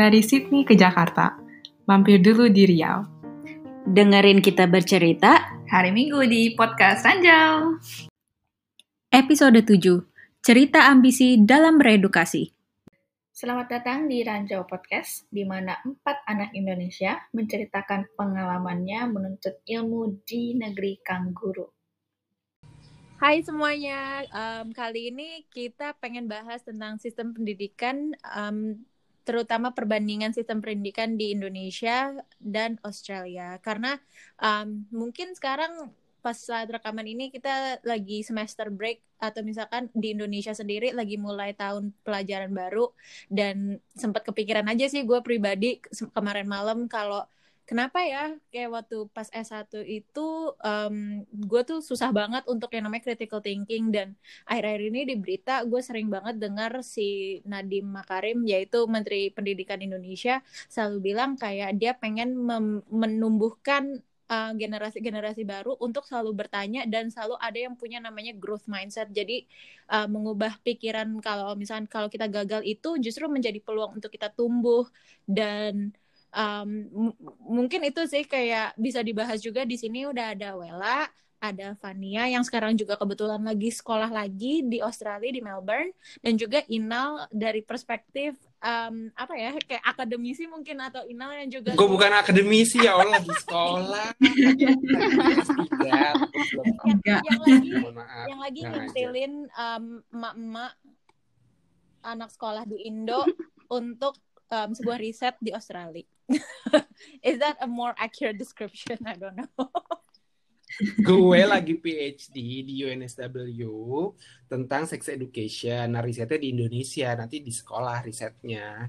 dari Sydney ke Jakarta. Mampir dulu di Riau. Dengerin kita bercerita hari Minggu di Podcast Ranjau. Episode 7, Cerita Ambisi dalam Beredukasi. Selamat datang di Ranjau Podcast, di mana empat anak Indonesia menceritakan pengalamannya menuntut ilmu di negeri kangguru. Hai semuanya, um, kali ini kita pengen bahas tentang sistem pendidikan, um, terutama perbandingan sistem pendidikan di Indonesia dan Australia. Karena um, mungkin sekarang pas saat rekaman ini kita lagi semester break atau misalkan di Indonesia sendiri lagi mulai tahun pelajaran baru dan sempat kepikiran aja sih gue pribadi kemarin malam kalau kenapa ya? Kayak waktu pas S1 itu um, gue tuh susah banget untuk yang namanya critical thinking. Dan akhir-akhir ini di berita gue sering banget dengar si Nadiem Makarim yaitu Menteri Pendidikan Indonesia selalu bilang kayak dia pengen menumbuhkan uh, generasi-generasi uh, baru untuk selalu bertanya dan selalu ada yang punya namanya growth mindset. Jadi uh, mengubah pikiran kalau misalnya kalau kita gagal itu justru menjadi peluang untuk kita tumbuh. Dan um, mungkin itu sih kayak bisa dibahas juga di sini udah ada Wela, ada Fania yang sekarang juga kebetulan lagi sekolah lagi di Australia di Melbourne dan juga Inal dari perspektif um, apa ya kayak akademisi mungkin atau Inal yang juga gue bukan akademisi ya Allah di sekolah. Yang, yang lagi yang lagi ngintilin um, emak-emak anak sekolah di Indo untuk um, sebuah riset di Australia. Is that a more accurate description? I don't know. gue lagi PhD di UNSW tentang sex education. Nah, risetnya di Indonesia, nanti di sekolah risetnya.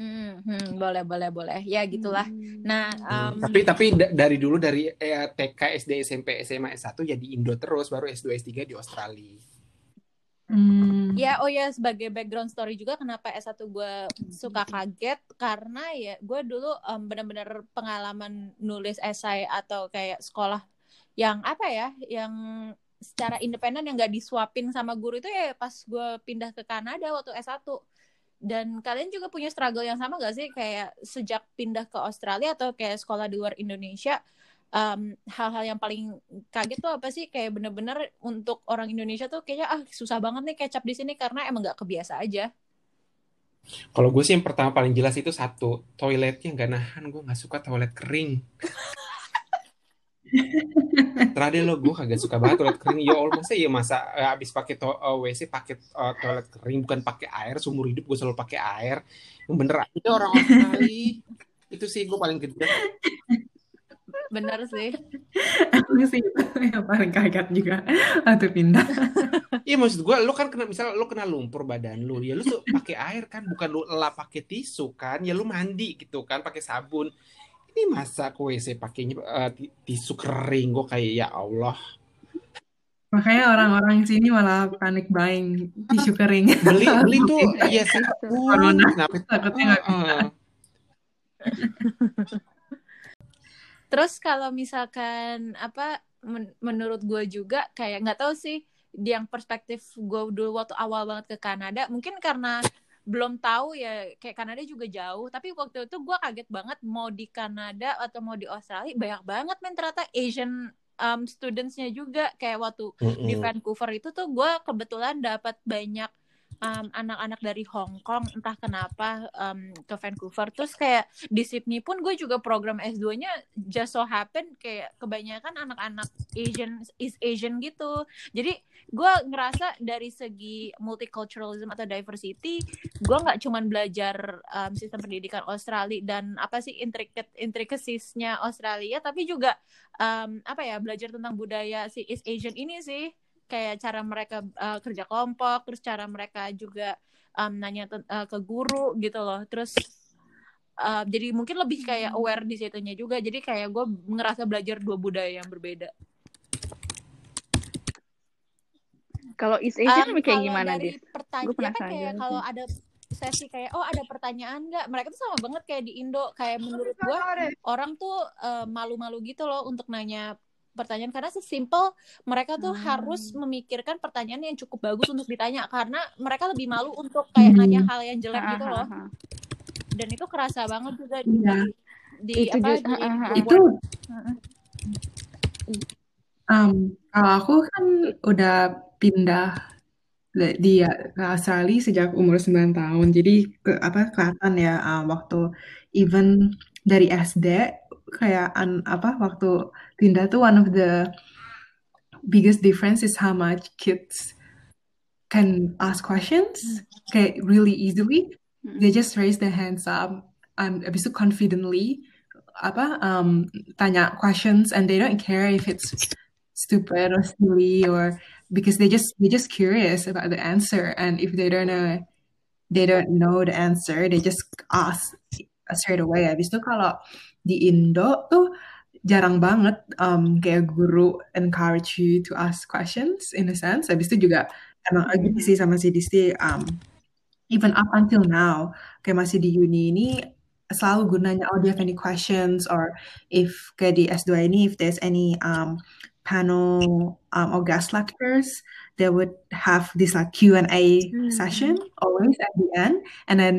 Hmm, hmm, boleh, boleh, boleh. Ya gitulah. Hmm. Nah, um... tapi tapi dari dulu dari eh, TK, SD, SMP, SMA, S1 ya di Indo terus, baru S2, S3 di Australia. Hmm. Ya, oh ya sebagai background story juga kenapa S1 gue suka kaget karena ya gue dulu um, benar-benar pengalaman nulis esai atau kayak sekolah yang apa ya, yang secara independen yang gak disuapin sama guru itu ya pas gue pindah ke Kanada waktu S1 dan kalian juga punya struggle yang sama gak sih kayak sejak pindah ke Australia atau kayak sekolah di luar Indonesia hal hal-hal yang paling kaget tuh apa sih kayak bener-bener untuk orang Indonesia tuh kayaknya ah susah banget nih kecap di sini karena emang nggak kebiasa aja. Kalau gue sih yang pertama paling jelas itu satu toiletnya nggak nahan gue nggak suka toilet kering. Terakhir lo gue kagak suka banget toilet kering. Ya Allah masa ya masa uh, abis pakai to uh, eh, WC pakai uh, toilet kering bukan pakai air. Seumur hidup gue selalu pakai air. Yang bener aja orang Australia. itu sih gue paling gede bener sih aku sih yang paling kaget juga waktu pindah iya maksud gue lo kan kena misalnya lo kena lumpur badan lo ya lo tuh pakai air kan bukan lo lap pakai tisu kan ya lo mandi gitu kan pakai sabun ini masa ke WC pakainya uh, tisu kering gue kayak ya Allah Makanya orang-orang sini malah panik buying tisu kering. Beli beli tuh iya sih. Corona. Kenapa takutnya nggak bisa. Terus kalau misalkan apa men menurut gue juga kayak nggak tahu sih yang perspektif gue dulu waktu awal banget ke Kanada mungkin karena belum tahu ya kayak Kanada juga jauh tapi waktu itu gue kaget banget mau di Kanada atau mau di Australia banyak banget men ternyata Asian um, studentsnya juga kayak waktu mm -hmm. di Vancouver itu tuh gue kebetulan dapat banyak anak-anak um, dari Hong Kong entah kenapa um, ke Vancouver. Terus kayak di Sydney pun gue juga program S2-nya just so happen kayak kebanyakan anak-anak Asian is Asian gitu. Jadi gue ngerasa dari segi multiculturalism atau diversity gue nggak cuman belajar um, sistem pendidikan Australia dan apa sih intricate intricacies-nya Australia tapi juga um, apa ya belajar tentang budaya si East Asian ini sih kayak cara mereka uh, kerja kelompok terus cara mereka juga um, nanya uh, ke guru gitu loh. Terus uh, jadi mungkin lebih kayak hmm. aware di situnya juga. Jadi kayak gue ngerasa belajar dua budaya yang berbeda. Kalau East Asian um, kayak gimana dari pertanyaan kan kayak kalau ada sesi kayak oh ada pertanyaan nggak? Mereka tuh sama banget kayak di Indo. Kayak menurut gue orang tuh malu-malu uh, gitu loh untuk nanya pertanyaan karena sesimpel mereka tuh hmm. harus memikirkan pertanyaan yang cukup bagus untuk ditanya karena mereka lebih malu untuk kayak nanya hal yang jelek gitu loh. dan itu kerasa banget juga di Iya. di Itu apa ju- di. Itu um, kalau aku kan udah pindah di ke Australia sejak umur 9 tahun. Jadi ke, apa kelihatan ya um, waktu even dari SD kayak an, apa waktu pindah tuh one of the biggest difference is how much kids can ask questions kayak really easily. They just raise their hands up um, habis itu confidently apa um, tanya questions and they don't care if it's stupid or silly or because they just they just curious about the answer and if they don't know they don't know the answer they just ask straight away. Habis itu kalau di Indo tuh jarang banget um, kayak guru encourage you to ask questions in a sense. Habis itu juga emang agree sih sama si Disti um, even up until now kayak masih di uni ini selalu gunanya oh do you have any questions? Or if kayak di S2 ini if there's any um, panel um, or guest lectures they would have this like Q&A Hmm. session always at the end. And then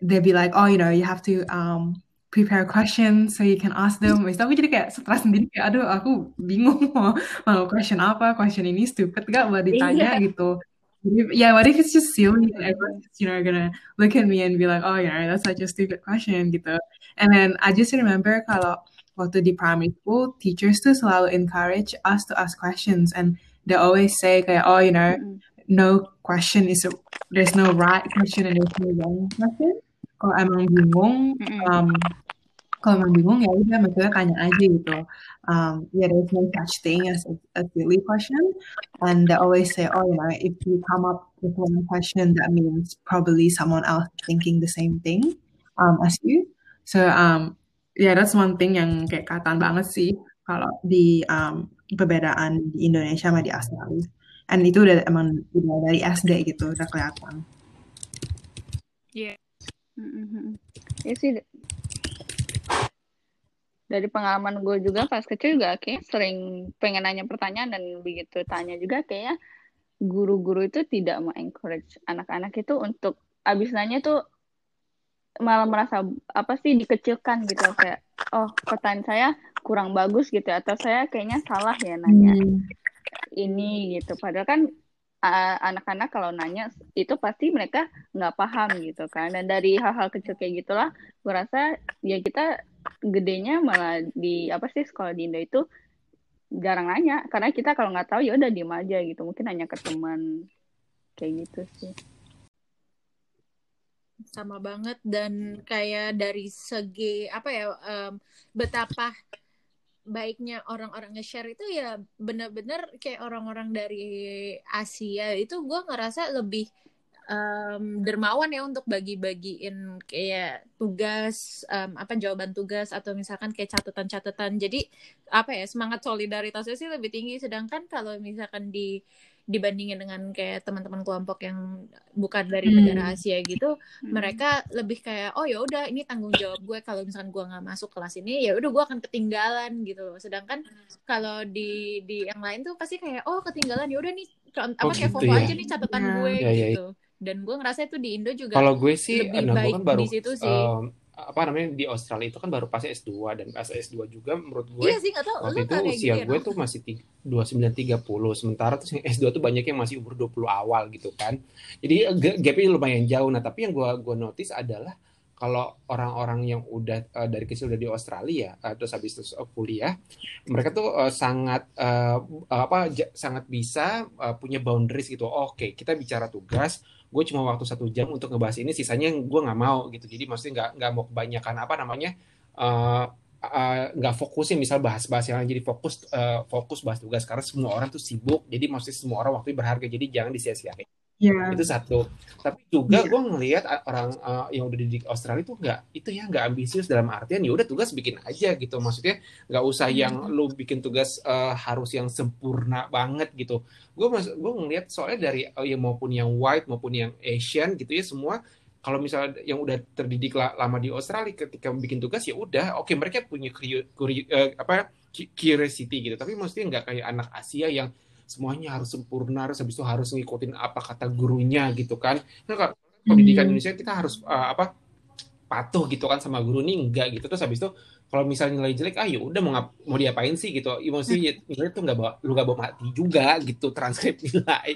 they'd be like oh you know you have to um, prepare questions so you can ask them. Habis itu aku jadi kayak stres sendiri kayak aduh aku bingung mau, mau question apa question ini stupid gak buat ditanya gitu. Jadi, yeah what if it's just silly and everyone's just, you know gonna look at me and be like oh yeah that's such a stupid question gitu. And then I just remember kalau waktu di primary school teachers tuh selalu encourage us to ask questions and they always say kayak oh you know no question is a, there's no right question and there's no wrong question kalau emang bingung um, kalau emang bingung ya udah maksudnya tanya aja gitu. Um, yeah there's no such thing as a, a silly question. And they always say oh you know if you come up with one question that means probably someone else thinking the same thing um, as you. So um, yeah that's one thing yang kayak kelihatan banget sih kalau di um, perbedaan di Indonesia sama di Australia. And itu udah emang udah dari SD gitu udah kelihatan. Mm-mm. Ya sih. Dari pengalaman gue juga pas kecil juga kayak sering pengen nanya pertanyaan dan begitu tanya juga kayak guru-guru itu tidak mengencourage anak-anak itu untuk abis nanya tuh malah merasa apa sih dikecilkan gitu. Kayak oh pertanyaan saya kurang bagus gitu atau saya kayaknya salah ya nanya ini gitu. Padahal kan anak-anak kalau nanya itu pasti mereka nggak paham gitu kan. Dan dari hal-hal kecil kayak gitulah gue rasa ya kita gedenya malah di apa sih sekolah di Indo itu jarang nanya. Karena kita kalau nggak tahu ya udah diem aja gitu. Mungkin nanya ke teman kayak gitu sih. Sama banget. Dan kayak dari segi apa ya em, betapa baiknya orang-orang nge-share itu ya bener-bener kayak orang-orang dari Asia itu gue ngerasa lebih em, dermawan ya untuk bagi-bagiin kayak tugas em, apa jawaban tugas atau misalkan kayak catatan-catatan. Jadi apa ya semangat solidaritasnya sih lebih tinggi. Sedangkan kalau misalkan di dibandingin dengan kayak teman-teman kelompok yang bukan dari Hmm. negara Asia gitu mereka lebih kayak oh ya udah ini tanggung jawab gue kalau misalkan gue nggak masuk kelas ini ya udah gue akan ketinggalan gitu loh sedangkan kalau di di yang lain tuh pasti kayak oh ketinggalan ya udah nih apa Oh, kayak gitu foto ya. aja nih catatan Ya. gue Ya, ya, ya. gitu dan gue ngerasa itu di Indo juga Kalau gue sih, lebih nah gue baik kan baru di situ sih. em, apa namanya di Australia itu kan baru pas S2 dan pas S2 juga menurut gue iya sih waktu lu itu usia gitu gue tuh masih ti- 29 30 sementara tuh yang S2 tuh banyak yang masih umur 20 awal gitu kan. Jadi eh, ga- gapnya lumayan jauh. Nah, tapi yang gue gue notice adalah kalau orang-orang yang udah eh, dari kecil udah di Australia eh, terus habis eh, kuliah, mereka tuh eh, sangat eh, apa sangat bisa eh, punya boundaries gitu. Oke, kita bicara tugas, gue cuma waktu satu jam untuk ngebahas ini, sisanya gue nggak mau gitu. Jadi maksudnya nggak nggak mau kebanyakan apa namanya eh, eh, nggak fokusin misal bahas-bahas yang jadi fokus eh, fokus bahas tugas karena semua orang tuh sibuk jadi maksudnya semua orang waktunya berharga jadi jangan disia-siain ya itu satu. Tapi juga Iya. gue ngelihat orang eh, yang udah di Australia tuh nggak itu ya nggak ambisius dalam artian ya udah tugas bikin aja gitu. Maksudnya nggak usah yang lu bikin tugas eh, harus yang sempurna banget gitu. Gue gue ngelihat soalnya dari eh, ya maupun yang white maupun yang Asian gitu ya semua kalau misalnya yang udah terdidik la- lama di Australia ketika bikin tugas ya udah oke mereka punya curio- curio- eh, apa cu- curiosity gitu. Tapi maksudnya nggak kayak anak Asia yang semuanya harus sempurna harus habis itu harus ngikutin apa kata gurunya gitu kan. Nah, kalau pendidikan Hmm. Indonesia kita harus uh, apa patuh gitu kan sama guru nih enggak gitu. Terus habis itu kalau misalnya nilai jelek ah ya udah mau ngap, mau diapain sih gitu. Ya, maksudnya ya, nilai tuh nggak bawa lu nggak bawa mati juga gitu transkrip nilai.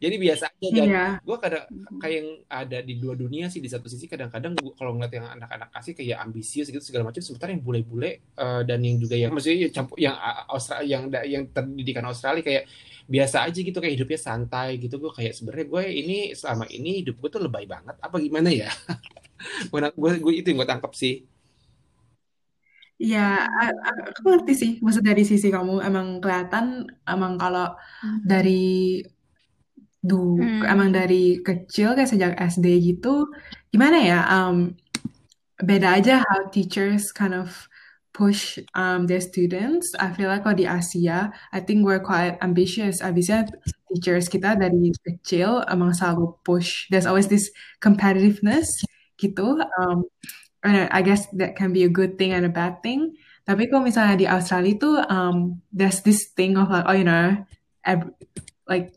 Jadi biasa aja. Dan Iya. gue kadang kayak yang ada di dua dunia sih di satu sisi kadang-kadang kalau ngeliat yang anak-anak asing kayak ambisius gitu segala macam sementara yang bule-bule eh, dan yang juga yang maksudnya yang campur yang Australia yang yang terdidikan Australia kayak biasa aja gitu kayak hidupnya santai gitu gue kayak sebenarnya gue ini selama ini hidup gue tuh lebay banget apa gimana ya gue gue itu yang gue tangkap sih Ya, aku ngerti sih. Maksud dari sisi kamu emang kelihatan emang kalau dari du Hmm. emang dari kecil kayak sejak SD gitu, gimana ya? Um, beda aja how teachers kind of push um, their students. I feel like kalau di Asia, I think we're quite ambitious. Abisnya teachers kita dari kecil emang selalu push. There's always this competitiveness gitu. Um, and I guess that can be a good thing and a bad thing. Tapi kalau misalnya di Australia itu, um, there's this thing of like, oh, you know, like,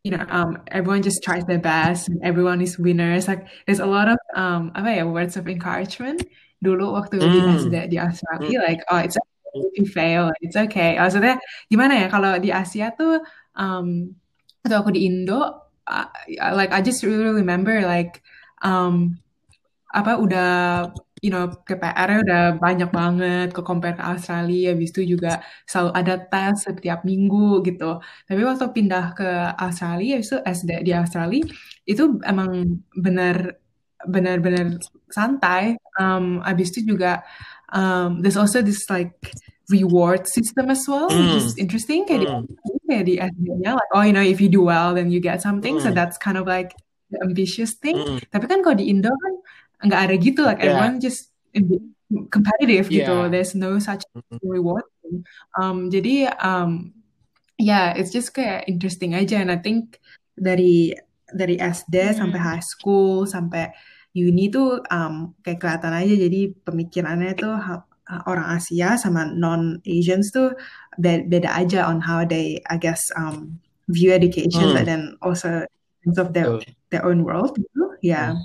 you know, um, everyone just tries their best, and everyone is winners. Like, there's a lot of um, apa words of encouragement. Dulu waktu di Hmm. SD di Australia, like, oh, it's okay if you fail, it's okay. Maksudnya gimana ya? Kalau di Asia tuh, um, atau aku di Indo, uh, like I just really remember like, um, apa udah you know ke PR udah banyak banget ke compare ke Australia habis itu juga selalu ada tes setiap minggu gitu tapi waktu pindah ke Australia habis itu SD di Australia itu emang bener bener-bener santai um, habis itu juga um, there's also this like reward system as well which is Hmm. interesting kayak Hmm. di kayak di like oh you know if you do well then you get something so Hmm. that's kind of like the ambitious thing Hmm. tapi kan kalau di Indo kan nggak ada gitu like Yeah. everyone just competitive gitu Yeah. there's no such reward um, jadi um, yeah it's just kayak interesting aja and I think dari dari SD sampai Hmm. high school sampai uni tuh um, kayak kelihatan aja. Jadi pemikirannya tuh orang Asia sama non Asians tuh be- beda aja on how they I guess um, view education Hmm. but then also in terms of their Betul. their own world gitu ya.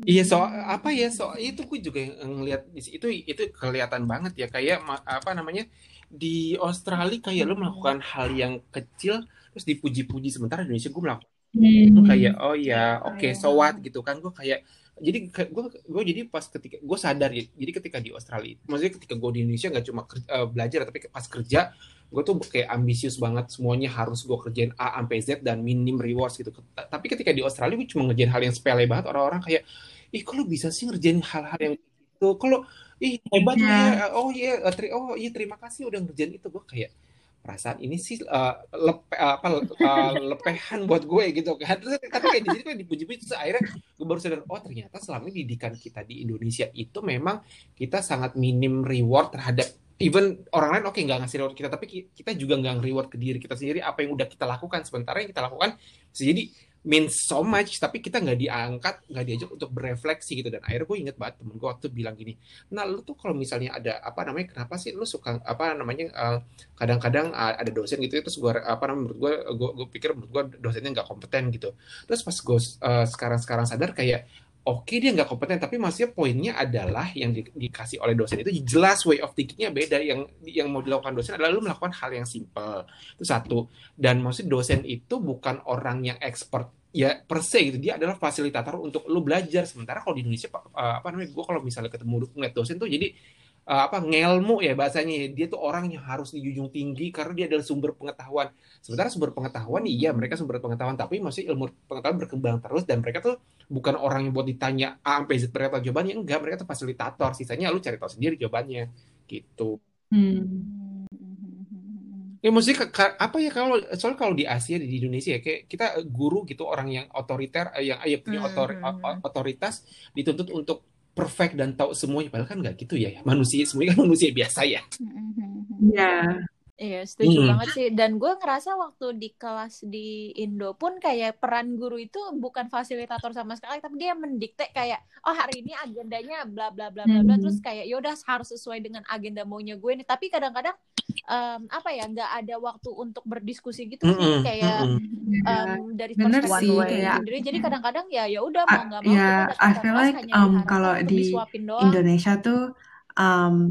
Iya so apa ya so itu gue juga yang ngelihat itu itu kelihatan banget ya. Kayak apa namanya di Australia kayak lu melakukan hal yang kecil terus dipuji-puji. Sementara di Indonesia gue melakukan itu kayak oh ya oke so what? gitu kan. Gue kayak jadi gue gue jadi pas ketika gue sadar ya jadi ketika di Australia maksudnya ketika gue di Indonesia nggak cuma ker- eh, belajar tapi pas kerja gue tuh kayak ambisius banget semuanya harus gue kerjain A sampai Z dan minim rewards gitu. Tapi ketika di Australia gue cuma ngerjain hal yang sepele banget orang-orang kayak ih lu bisa sih ngerjain hal-hal yang itu kalau ih hebat ya oh iya eh, oh iya terima kasih udah ngerjain itu. Gue kayak perasaan ini sih eh, lepe, apa eh, lepehan buat gue gitu kan. Terus, tapi kayak di sini kan dipuji-puji terus akhirnya gue baru sadar oh ternyata selama ini didikan kita di Indonesia itu memang kita sangat minim reward terhadap even orang lain oke nggak ngasih reward kita tapi ki- kita juga nggak reward ke diri kita sendiri apa yang udah kita lakukan. Sementara yang kita lakukan jadi means so much tapi kita nggak diangkat nggak diajak untuk berefleksi gitu. Dan akhirnya gue inget banget temen gue waktu bilang gini nah lu tuh kalau misalnya ada apa namanya kenapa sih lu suka apa namanya eh, kadang-kadang uh, ada dosen gitu terus gue apa namanya menurut gue gue, gue pikir menurut gue dosennya nggak kompeten gitu. Terus pas gue uh, sekarang-sekarang sadar kayak oke dia nggak kompeten tapi maksudnya poinnya adalah yang di- dikasih oleh dosen itu jelas way of thinkingnya beda. Yang yang mau dilakukan dosen adalah lu melakukan hal yang simple. Itu satu. Dan maksud dosen itu bukan orang yang expert ya per se gitu. Dia adalah fasilitator untuk lu belajar. Sementara kalau di Indonesia uh, apa namanya gue kalau misalnya ketemu ngeliat dosen tuh jadi uh, apa ngelmu ya bahasanya dia tuh orang yang harus dijunjung tinggi karena dia adalah sumber pengetahuan. Sementara sumber pengetahuan iya mereka sumber pengetahuan tapi masih ilmu pengetahuan berkembang terus dan mereka tuh bukan orang yang buat ditanya A sampai Z mereka tahu jawabannya enggak. Mereka tuh fasilitator sisanya lu cari tahu sendiri jawabannya. Gitu. Hmm. Ya maksudnya ke- ke- apa ya kalau soal kalau di Asia di Indonesia ya kayak kita guru gitu orang yang otoriter eh, yang eh, punya otor- Hmm. otoritas dituntut untuk perfect dan tahu semuanya padahal kan nggak gitu ya manusia semuanya kan manusia biasa ya Ya, Iya, setuju Hmm. banget sih. Dan gue ngerasa waktu di kelas di Indo pun kayak peran guru itu bukan fasilitator sama sekali, tapi dia mendikte kayak, oh hari ini agendanya bla bla bla bla bla, Hmm. terus kayak yaudah harus sesuai dengan agenda maunya gue nih. Tapi kadang-kadang em, apa ya, nggak ada waktu untuk berdiskusi gitu sih, Mm-mm, kayak mm-mm. Ya, em, dari bener sih, kayak- sendiri. Jadi kadang-kadang ya ya udah mau Ah, nggak mau ya, kita I feel like, hanya um, kalau di. Indonesia tuh um,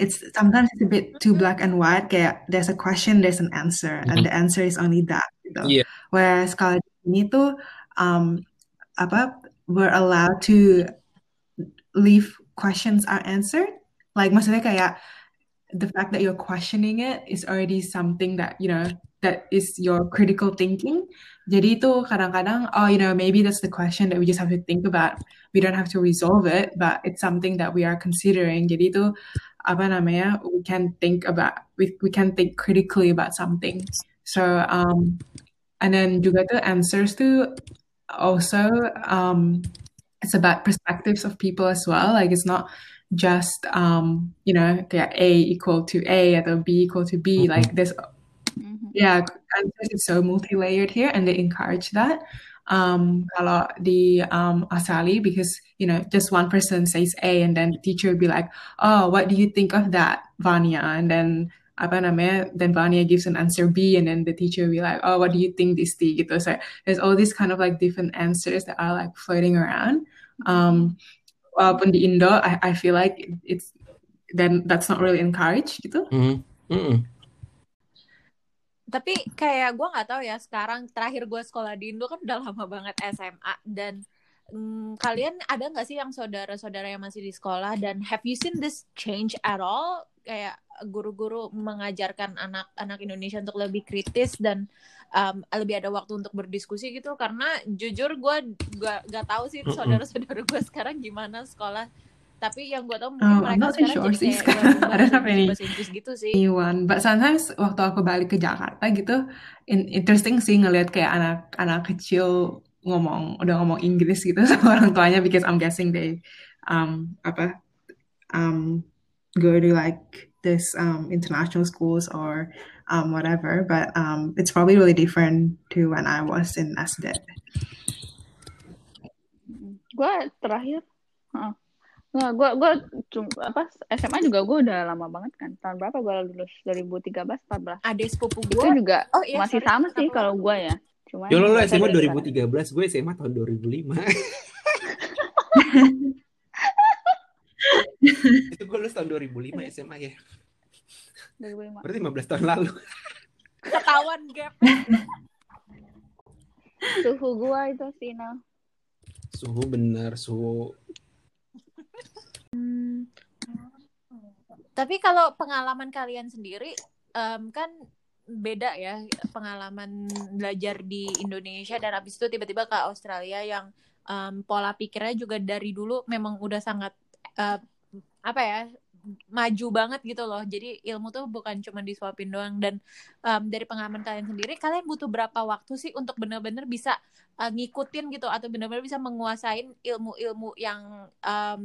it's sometimes it's a bit too black and white kayak there's a question there's an answer and the answer is only that gitu. Iya. Whereas kalau di sini tuh um, apa we're allowed to leave questions unanswered like maksudnya kayak the fact that you're questioning it is already something that you know that is your critical thinking. Jadi itu kadang-kadang, oh, you know, maybe that's the question that we just have to think about. We don't have to resolve it, but it's something that we are considering. Jadi itu apa namanya? We can think about, we we can think critically about something. So, um, and then juga tuh answers tuh also um, it's about perspectives of people as well. Like it's not just um, you know, kayak A equal to A atau B equal to B. Mhm. Like there's Mhm. yeah, answers is so multi-layered here, and they encourage that. Um, kalau di um, Australia, because you know, just one person says A, and then the teacher will be like, "Oh, what do you think of that, Vanya?" And then apa namanya, then Vanya gives an answer B, and then the teacher will be like, "Oh, what do you think, this T?" Gitu. So there's all these kind of like different answers that are like floating around. Um, walaupun di Indo, I, I feel like it's then that's not really encouraged gitu. Mm, mm-mm. tapi kayak gue nggak tahu ya sekarang terakhir gue sekolah di Indo kan udah lama banget SMA dan mm, kalian ada nggak sih yang saudara-saudara yang masih di sekolah dan have you seen this change at all kayak guru-guru mengajarkan anak-anak Indonesia untuk lebih kritis dan um, lebih ada waktu untuk berdiskusi gitu karena jujur gue gak, gak tahu sih saudara-saudara gue sekarang gimana sekolah tapi yang gue tahu mungkin Oh, I'm mereka sekarang sure jadi sih kayak sekarang. bahasa Inggris gitu sih anyone. But sometimes waktu aku balik ke Jakarta gitu, in- interesting sih ngelihat kayak anak-anak kecil ngomong udah ngomong Inggris gitu sama orang tuanya because I'm guessing they um apa um go to like this um international schools or um whatever. But um it's probably really different to when I was in SD. Gue terakhir, heeh. Nggak, gue gue cum- apa SMA juga gue udah lama banget kan. Tahun berapa gue lulus? 2013, 14. ada sepupu Itu gue juga oh iya masih sorry sama sih kalau gue ya. Cuman Yo lo lo SMA deh sekarang. 2013, gue SMA tahun 2005. Itu gue lulus tahun 2005 SMA ya. 2005. Berarti 15 tahun lalu. ketahuan gap Suhu gue itu sih, nah. Suhu bener, suhu. Tapi kalau pengalaman kalian sendiri, em, kan beda ya pengalaman belajar di Indonesia dan habis itu tiba-tiba ke Australia yang em, pola pikirnya juga dari dulu memang udah sangat eh, apa ya maju banget gitu loh. Jadi ilmu tuh bukan cuma disuapin doang dan em, dari pengalaman kalian sendiri, kalian butuh berapa waktu sih untuk benar-benar bisa eh, ngikutin gitu atau benar-benar bisa menguasain ilmu-ilmu yang em,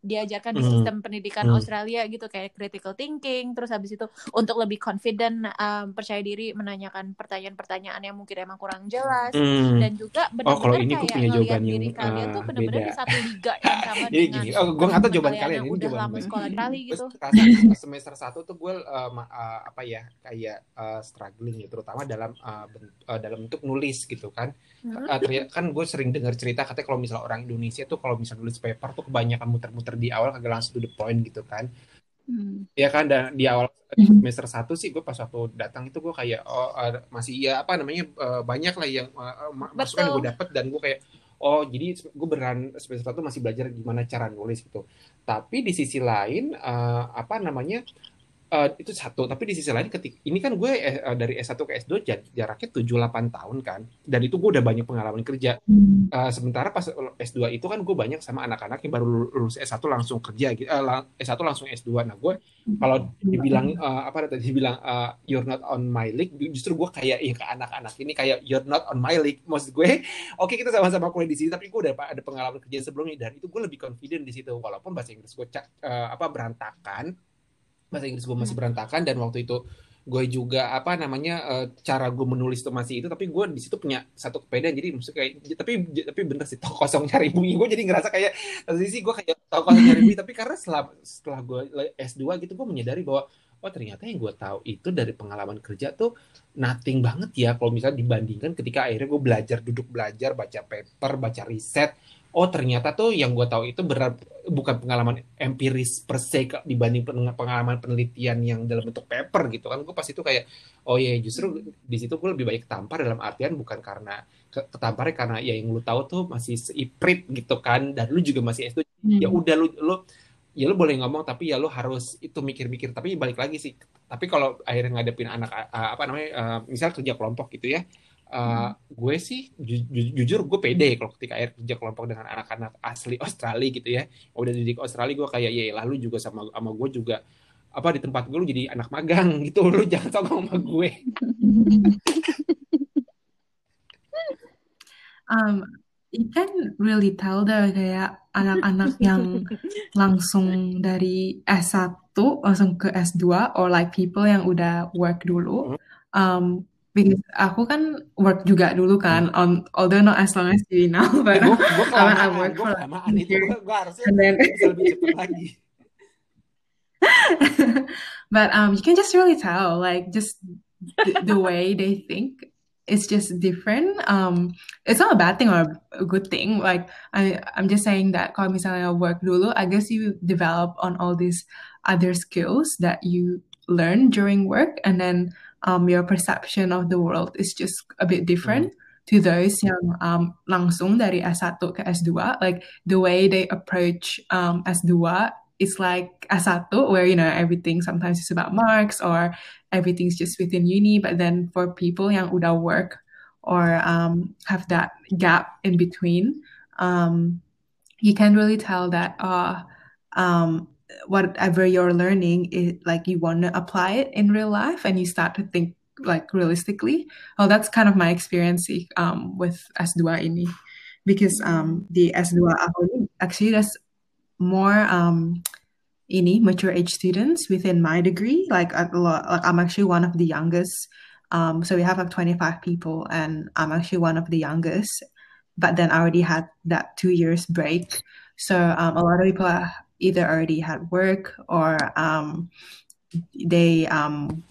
diajarkan di Hmm. sistem pendidikan Hmm. Australia gitu kayak critical thinking terus habis itu untuk lebih confident um, percaya diri menanyakan pertanyaan-pertanyaan yang mungkin emang kurang jelas Hmm. dan juga Oh, kalau benar-benar ini gue kayak punya ngelihat jawaban diri yang kalian tuh uh, benar-benar beda. di satu liga yang sama Jadi dengan gini, oh, gue nggak tahu jawaban kalian ini udah jawaban lama gue. sekolah Gue gitu rasa semester satu tuh gue uh, uh, apa ya kayak uh, struggling ya, terutama dalam uh, ben- uh, dalam bentuk nulis gitu kan. Hmm. Uh, ternyata kan gue sering dengar cerita katanya kalau misalnya orang Indonesia tuh kalau misalnya nulis paper tuh kebanyakan muter-muter di awal kagak langsung to the point gitu kan. Hmm. Ya kan dan di awal Mhm. semester satu sih gue pas waktu datang itu gue kayak oh uh, masih ya apa namanya uh, banyak lah yang uh, ma- masukan gue betul dapet dan gue kayak oh jadi gue beneran semester satu masih belajar gimana cara nulis gitu. Tapi di sisi lain uh, apa namanya uh, itu satu. Tapi di sisi lain ketik ini kan gue uh, dari S1 ke S2 jar- jaraknya 7-8 tahun kan. Dan itu gue udah banyak pengalaman kerja. Uh, sementara pas S2 itu kan gue banyak sama anak-anak yang baru lulus S1 langsung kerja gitu. eh, lang- S1 langsung S2. Nah, gue kalau dibilang uh, apa tadi dibilang uh, you're not on my league justru gue kayak ya ke anak-anak ini kayak you're not on my league maksud gue oke kita sama-sama kuliah di sini tapi gue udah ada pengalaman kerja sebelumnya dan itu gue lebih confident di situ walaupun bahasa Inggris gue uh, apa berantakan bahasa Inggris gue masih berantakan dan waktu itu gue juga apa namanya uh, cara gue menulis tuh masih itu tapi gue di situ punya satu kepedean. Jadi maksudnya kayak tapi tapi bener sih tau kosong cari bunyi. Gue jadi ngerasa kayak sih gue kayak tau kosong cari bunyi tapi karena setelah setelah gue S2 gitu gue menyadari bahwa oh ternyata yang gue tahu itu dari pengalaman kerja tuh nothing banget ya kalau misalnya dibandingkan ketika akhirnya gue belajar duduk belajar baca paper baca riset oh ternyata tuh yang gue tahu itu berat bukan pengalaman empiris per se dibanding pengalaman penelitian yang dalam bentuk paper gitu kan gue pas itu kayak oh iya justru di situ gue lebih baik tampar dalam artian bukan karena ketamparnya karena ya yang lu tahu tuh masih seiprit gitu kan dan lu juga masih itu hmm. ya udah lu lu ya lu boleh ngomong tapi ya lu harus itu mikir-mikir tapi balik lagi sih tapi kalau akhirnya ngadepin anak apa namanya uh, misal kerja kelompok gitu ya Uh, gue sih ju ju jujur gue pede kalau ketika air kerja kelompok dengan anak-anak asli Australia gitu ya. Udah didik Australia gue kayak ya lalu juga sama sama gue juga apa di tempat gue lu jadi anak magang gitu. Lu jangan sokong sama gue. Um, you can really tell deh kayak anak-anak yang langsung dari S1 langsung ke S2 or like people yang udah work dulu um, Because aku kan work juga dulu kan, on although not as long as you now, but gue gue kelamaan, I work gue kelamaan itu gue, gue harusnya and then, lebih cepat lagi. but um, you can just really tell, like just the, the way they think it's just different. Um, it's not a bad thing or a good thing. Like I, I'm just saying that kalau misalnya work dulu, I guess you develop on all these other skills that you learn during work, and then um, your perception of the world is just a bit different mm. to those yang um, langsung dari S1 ke S2. Like the way they approach um, S2 is like S1 where, you know, everything sometimes is about marks or everything's just within uni. But then for people yang udah work or um, have that gap in between, um, you can really tell that uh, um, whatever you're learning is like you want to apply it in real life and you start to think like realistically. Oh that's kind of my experience um, with S2 ini because um, the S2 aku actually there's more um, ini mature age students within my degree. Like a lot like I'm actually one of the youngest. Um, so we have like 25 people and I'm actually one of the youngest. But then I already had that two years break. So um, a lot of people are either already had work or um, they um,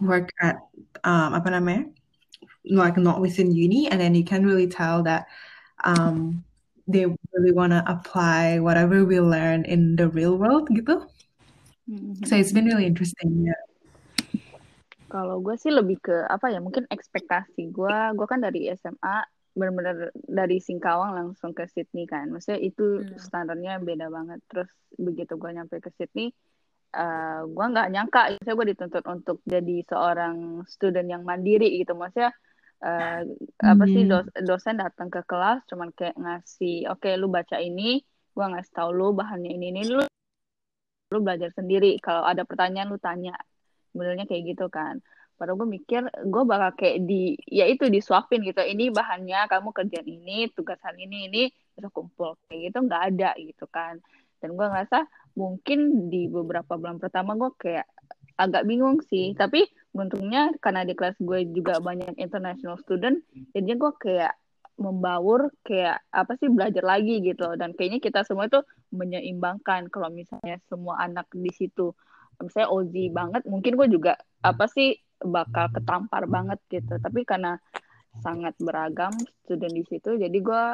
work at um, apa namanya like not within uni and then you can really tell that um, they really want to apply whatever we learn in the real world gitu mm-hmm. so it's been really interesting yeah. Kalau gue sih lebih ke apa ya mungkin ekspektasi gue, gue kan dari SMA benar-benar dari Singkawang langsung ke Sydney kan maksudnya itu hmm. standarnya beda banget terus begitu gue nyampe ke Sydney uh, gue nggak nyangka saya gue dituntut untuk jadi seorang student yang mandiri gitu maksudnya uh, hmm. apa sih hmm. dos dosen datang ke kelas cuman kayak ngasih oke okay, lu baca ini gue ngasih tau lu bahannya ini ini lu lu belajar sendiri kalau ada pertanyaan lu tanya sebenarnya kayak gitu kan Padahal gue mikir gue bakal kayak di ya itu disuapin gitu. Ini bahannya kamu kerjaan ini, tugas hari ini ini bisa kumpul kayak gitu nggak ada gitu kan. Dan gue ngerasa mungkin di beberapa bulan pertama gue kayak agak bingung sih. Tapi untungnya karena di kelas gue juga banyak international student, jadinya gue kayak membaur kayak apa sih belajar lagi gitu dan kayaknya kita semua itu menyeimbangkan kalau misalnya semua anak di situ misalnya Ozi banget mungkin gue juga apa sih bakal ketampar banget gitu. Tapi karena sangat beragam student di situ jadi gue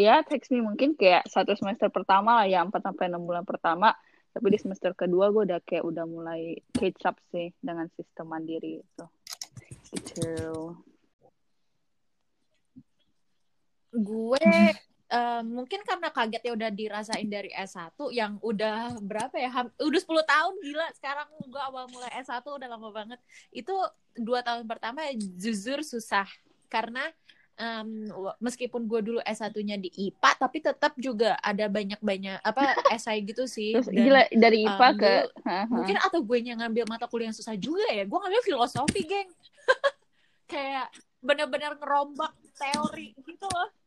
ya text me mungkin kayak satu semester pertama lah ya empat sampai enam bulan pertama. Tapi di semester kedua gue udah kayak udah mulai catch up sih dengan sistem mandiri itu. Gitu. Gue uh, mungkin karena kaget ya udah dirasain dari S1 yang udah berapa ya? Udah 10 tahun gila. Sekarang gue awal mulai S1 udah lama banget. Itu dua tahun pertama jujur susah. Karena um, meskipun gue dulu S1-nya di IPA tapi tetap juga ada banyak-banyak apa esai gitu sih. Terus, Dan, gila dari IPA um, ke dulu, mungkin atau gue yang ngambil mata kuliah yang susah juga ya. Gue ngambil filosofi geng. Kayak bener-bener ngerombak teori gitu loh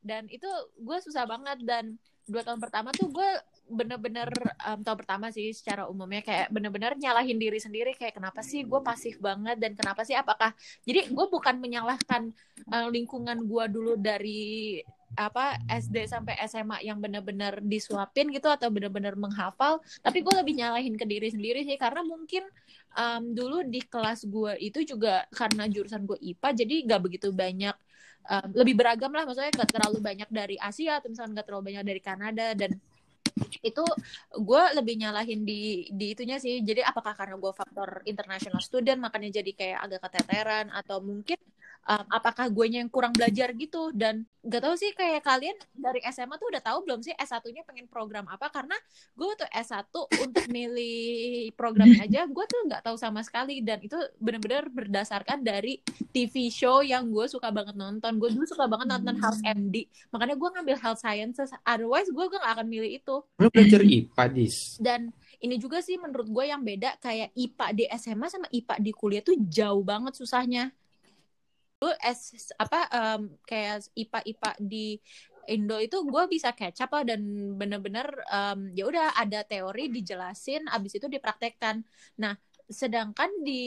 dan itu gue susah banget. Dan dua tahun pertama tuh gue bener-bener um, tahun pertama sih secara umumnya kayak bener-bener nyalahin diri sendiri. Kayak kenapa sih gue pasif banget? Dan kenapa sih apakah jadi gue bukan menyalahkan uh, lingkungan gue dulu dari apa SD sampai SMA yang benar-benar disuapin gitu atau benar-benar menghafal. Tapi gue lebih nyalahin ke diri sendiri sih karena mungkin um, dulu di kelas gue itu juga karena jurusan gue IPA jadi gak begitu banyak um, lebih beragam lah. Maksudnya gak terlalu banyak dari Asia atau misalnya gak terlalu banyak dari Kanada. Dan itu gue lebih nyalahin di di itunya sih. Jadi apakah karena gue faktor international student makanya jadi kayak agak keteteran atau mungkin um, apakah gue yang kurang belajar gitu? Dan gak tahu sih kayak kalian dari SMA tuh udah tahu belum sih S1-nya pengen program apa? Karena gue tuh S1 untuk milih programnya aja gue tuh nggak tahu sama sekali. Dan itu bener-bener berdasarkan dari TV show yang gue suka banget nonton. Gue dulu suka banget nonton House MD makanya gue ngambil Health Sciences. Otherwise gue gak akan milih itu. Lo belajar IPA dis dan ini juga sih menurut gue yang beda kayak IPA di SMA sama IPA di kuliah tuh jauh banget susahnya dulu es apa um, kayak IPA IPA di Indo itu gue bisa catch up dan bener-bener um, ya udah ada teori dijelasin abis itu dipraktekkan. Nah sedangkan di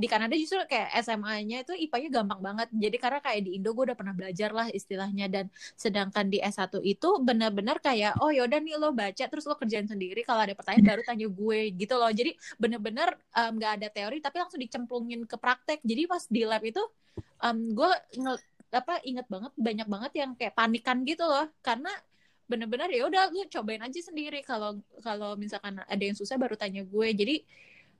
di Kanada justru kayak SMA-nya itu IPA-nya gampang banget. Jadi karena kayak di Indo gue udah pernah belajar lah istilahnya. Dan sedangkan di S1 itu bener-bener kayak oh yaudah nih lo baca terus lo kerjain sendiri. Kalau ada pertanyaan baru tanya gue gitu loh. Jadi bener-bener nggak um, ada teori tapi langsung dicemplungin ke praktek. Jadi pas di lab itu um, gue apa inget banget banyak banget yang kayak panikan gitu loh. Karena bener-bener ya udah lu cobain aja sendiri. Kalau kalau misalkan ada yang susah baru tanya gue. Jadi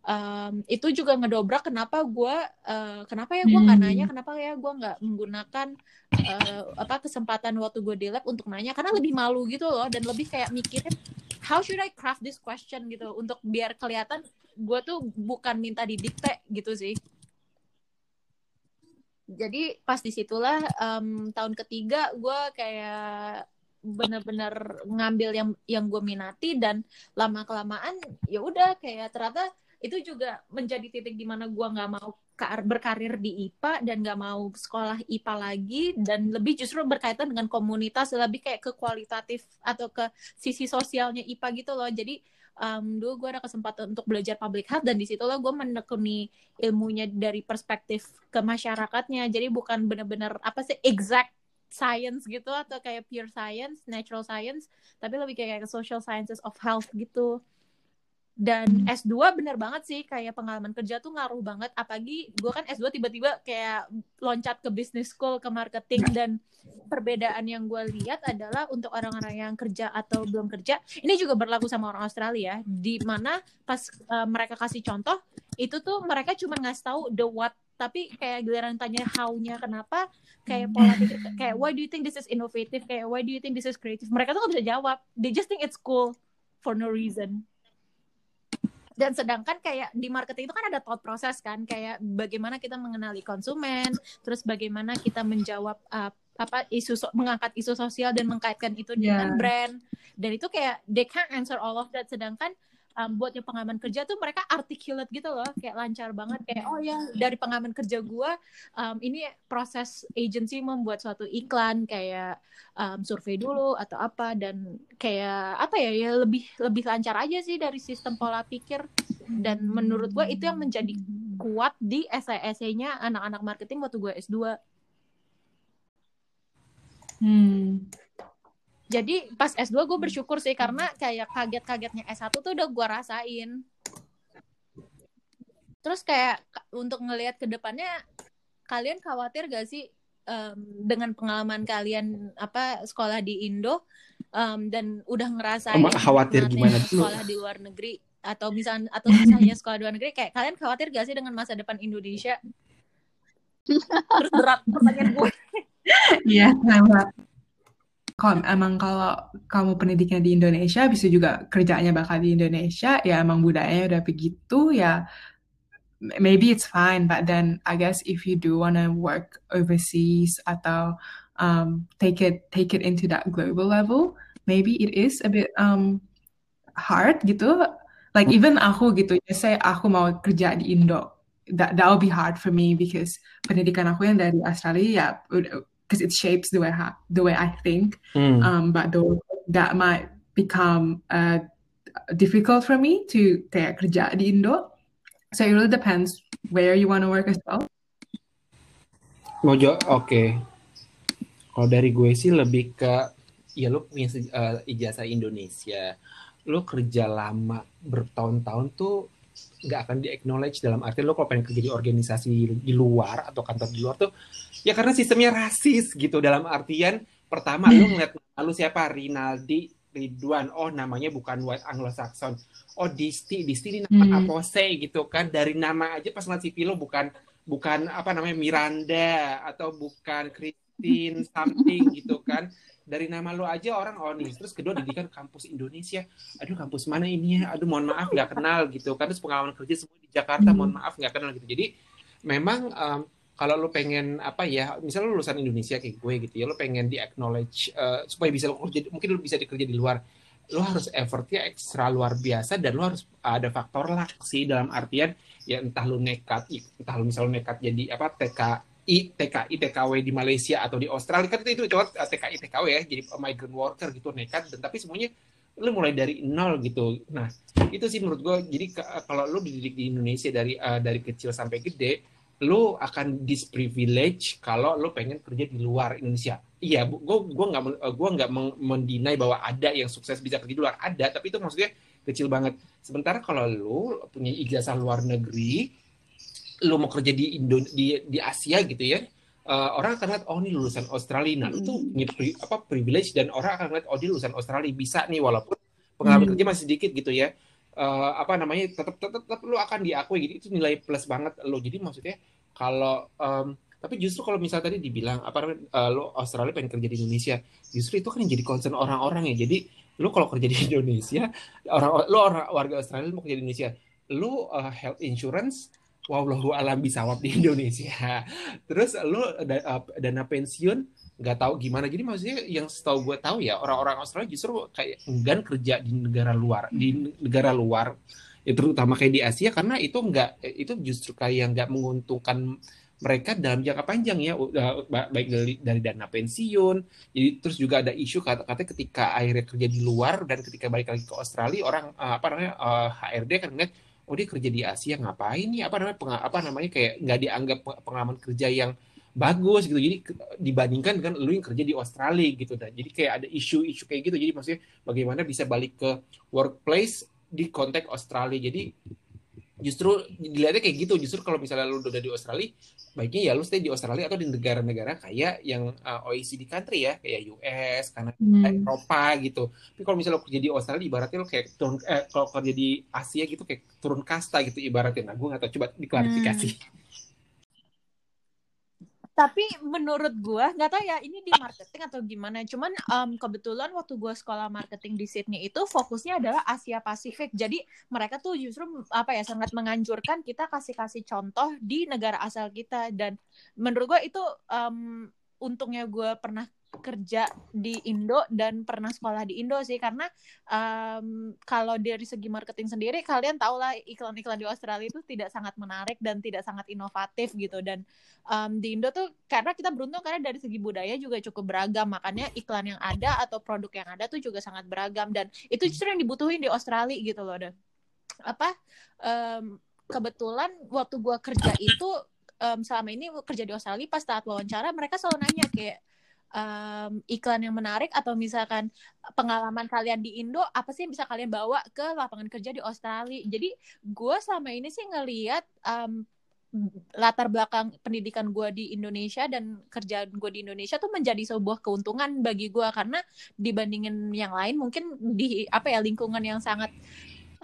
um, itu juga ngedobrak kenapa gue uh, kenapa ya gue nggak nanya kenapa ya gue nggak menggunakan uh, apa kesempatan waktu gue di lab untuk nanya. Karena lebih malu gitu loh dan lebih kayak mikirin how should I craft this question? gitu untuk biar kelihatan gue tuh bukan minta didikte gitu sih. Jadi pas di situlah um, tahun ketiga gue kayak bener-bener ngambil yang yang gue minati dan lama kelamaan ya udah kayak ternyata itu juga menjadi titik di mana gue nggak mau berkarir di IPA dan nggak mau sekolah IPA lagi dan lebih justru berkaitan dengan komunitas lebih kayak ke kualitatif atau ke sisi sosialnya IPA gitu loh. Jadi um, dulu gue ada kesempatan untuk belajar public health dan di situlah gue menekuni ilmunya dari perspektif ke masyarakatnya. Jadi bukan benar-benar apa sih exact science gitu atau kayak pure science natural science tapi lebih kayak social sciences of health gitu dan S2 bener banget sih kayak pengalaman kerja tuh ngaruh banget. Apalagi gue kan S2 tiba-tiba kayak loncat ke business school ke marketing. Dan perbedaan yang gue lihat adalah untuk orang-orang yang kerja atau belum kerja ini juga berlaku sama orang Australia. Di mana pas uh, mereka kasih contoh itu tuh mereka cuma ngasih tahu the what tapi kayak giliran tanya how-nya kenapa kayak pola pikir kayak why do you think this is innovative kayak why do you think this is creative? Mereka tuh gak bisa jawab. They just think it's cool for no reason dan sedangkan kayak di marketing itu kan ada thought proses kan kayak bagaimana kita mengenali konsumen terus bagaimana kita menjawab uh, apa isu so mengangkat isu sosial dan mengkaitkan itu dengan yeah. brand dan itu kayak they can't answer all of that sedangkan um, buat yang pengalaman kerja tuh mereka articulate gitu loh kayak lancar banget kayak oh ya dari pengalaman kerja gue um, ini proses agency membuat suatu iklan kayak um, survei dulu atau apa dan kayak apa ya ya lebih lebih lancar aja sih dari sistem pola pikir. Dan menurut gue itu yang menjadi kuat di essay-essaynya anak-anak marketing waktu gue S2 hmm jadi pas S2 gue bersyukur sih karena kayak kaget-kagetnya S1 tuh udah gue rasain. Terus kayak untuk ngelihat ke depannya kalian khawatir gak sih um, dengan pengalaman kalian apa sekolah di Indo um, dan udah ngerasain khawatir gimana sekolah di luar negeri atau misalnya atau misalnya sekolah di luar negeri kayak kalian khawatir gak sih dengan masa depan Indonesia? Terus berat pertanyaan gue Iya, sangat kalau emang kalau kamu pendidikan di Indonesia, bisa juga kerjanya bakal di Indonesia, ya emang budayanya udah begitu, ya maybe it's fine. But then I guess if you do wanna work overseas atau um, take it take it into that global level, maybe it is a bit um, hard gitu. Like even aku gitu, saya aku mau kerja di Indo, that that will be hard for me because pendidikan aku yang dari Australia ya because it shapes the way I, the way I think. Mm. Um, but though that might become uh, difficult for me to kayak kerja di Indo. So it really depends where you want to work as well. Mojo, oke. Kalau dari gue sih lebih ke ya lu punya uh, ijazah Indonesia, lu kerja lama bertahun-tahun tuh nggak akan di acknowledge dalam arti lo kalau pengen kerja di organisasi di luar atau kantor di luar tuh ya karena sistemnya rasis gitu. Dalam artian pertama lo ngeliat lalu siapa? Rinaldi Ridwan. Oh namanya bukan white Anglo-Saxon. Oh Disti. Disti ini nama hmm. Apose gitu kan. Dari nama aja pas ngeliat CV lo bukan bukan apa namanya Miranda atau bukan Christine something gitu kan. Dari nama lo aja orang oh nih terus kedua didikan kampus Indonesia. Aduh kampus mana ini ya? Aduh mohon maaf nggak kenal gitu kan. Terus pengalaman kerja semua di Jakarta mohon maaf nggak kenal gitu. Jadi memang um, kalau lo pengen apa ya misalnya lo lulusan Indonesia kayak gue gitu ya lo pengen di acknowledge uh, supaya bisa lo kerja mungkin lo bisa dikerja di luar. Lo harus effortnya ekstra luar biasa dan lo harus ada faktor luck sih dalam artian ya entah lo nekat entah lo misalnya nekat jadi apa TK TKI, TKW di Malaysia atau di Australia kan itu coba eh, TKI, TKW ya jadi migrant worker gitu nekat dan tapi semuanya lu mulai dari nol gitu. Nah itu sih menurut gue jadi kalau lu dididik di Indonesia dari uh, dari kecil sampai gede lu akan disprivilege kalau lu pengen kerja di luar Indonesia. Iya, gue gue nggak gue nggak mendinai bahwa ada yang sukses bisa kerja di luar ada, tapi itu maksudnya kecil banget. Sementara kalau lu punya ijazah luar negeri, lu mau kerja di Indo di di Asia gitu ya uh, orang akan lihat oh ini lulusan Australia. Nah itu punya pri, apa privilege dan orang akan lihat oh dia lulusan Australia bisa nih walaupun pengalaman hmm. kerja masih sedikit gitu ya. Uh, apa namanya tetap tetap tetap lu akan diakui gitu itu nilai plus banget lo jadi maksudnya kalau um, tapi justru kalau misalnya tadi dibilang apa namanya uh, lo Australia pengen kerja di Indonesia justru itu kan yang jadi concern orang-orang ya. Jadi lo kalau kerja di Indonesia orang lo orang warga Australia lo mau kerja di Indonesia lo uh, health insurance wallahu alam bisawab di Indonesia. Terus lu dana pensiun nggak tahu gimana. Jadi maksudnya yang setahu gue tahu ya orang-orang Australia justru kayak enggan kerja di negara luar, di negara luar, ya, terutama kayak di Asia karena itu enggak itu justru kayak nggak menguntungkan mereka dalam jangka panjang ya baik dari, dari dana pensiun jadi terus juga ada isu kata kata ketika akhirnya kerja di luar dan ketika balik lagi ke Australia orang apa namanya HRD kan ngeliat oh dia kerja di Asia ngapain nih? Apa namanya peng, apa namanya kayak nggak dianggap pengalaman kerja yang bagus gitu. Jadi dibandingkan dengan lu yang kerja di Australia gitu. Dan jadi kayak ada isu-isu kayak gitu. Jadi maksudnya bagaimana bisa balik ke workplace di konteks Australia. Jadi justru dilihatnya kayak gitu. Justru kalau misalnya lu udah di Australia baiknya ya lu stay di Australia atau di negara-negara kayak yang uh, OECD country ya. Kayak US karena hmm. Eropa gitu. Tapi kalau misalnya lu kerja di Australia ibaratnya lu kayak turun eh, kalau kerja di Asia gitu kayak turun kasta gitu ibaratnya. Nah gue nggak tahu. Coba diklarifikasi. Hmm tapi menurut gue nggak tahu ya ini di marketing atau gimana. Cuman um, kebetulan waktu gue sekolah marketing di Sydney itu fokusnya adalah Asia Pasifik. Jadi mereka tuh justru apa ya sangat menganjurkan kita kasih kasih contoh di negara asal kita. Dan menurut gue itu um, untungnya gue pernah kerja di Indo dan pernah sekolah di Indo sih. Karena um, kalau dari segi marketing sendiri kalian tahu lah iklan-iklan di Australia itu tidak sangat menarik dan tidak sangat inovatif gitu. Dan um, di Indo tuh karena kita beruntung karena dari segi budaya juga cukup beragam. Makanya iklan yang ada atau produk yang ada tuh juga sangat beragam. Dan itu justru yang dibutuhin di Australia gitu loh dan. Apa um, kebetulan waktu gua kerja itu um, selama ini kerja di Australia pas saat wawancara mereka selalu nanya kayak um, iklan yang menarik atau misalkan pengalaman kalian di Indo apa sih yang bisa kalian bawa ke lapangan kerja di Australia? Jadi gue selama ini sih ngeliat um, latar belakang pendidikan gue di Indonesia dan kerjaan gue di Indonesia tuh menjadi sebuah keuntungan bagi gue karena dibandingin yang lain mungkin di apa ya lingkungan yang sangat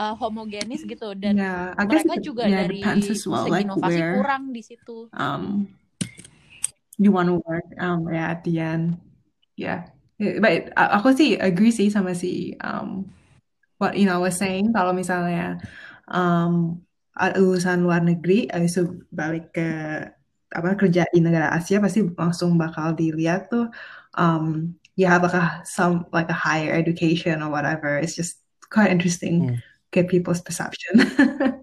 uh, homogenis gitu. Dan yeah, mereka juga yeah, dari well, segi inovasi where, kurang di situ. Um, you want to work um yeah at the end. Yeah. But aku sih agree sih sama si um what you know was saying. Kalau misalnya um lulusan luar negeri habis itu balik ke apa kerja di negara Asia pasti langsung bakal dilihat tuh um you have like a some like a higher education or whatever. It's just quite interesting hmm. get people's perception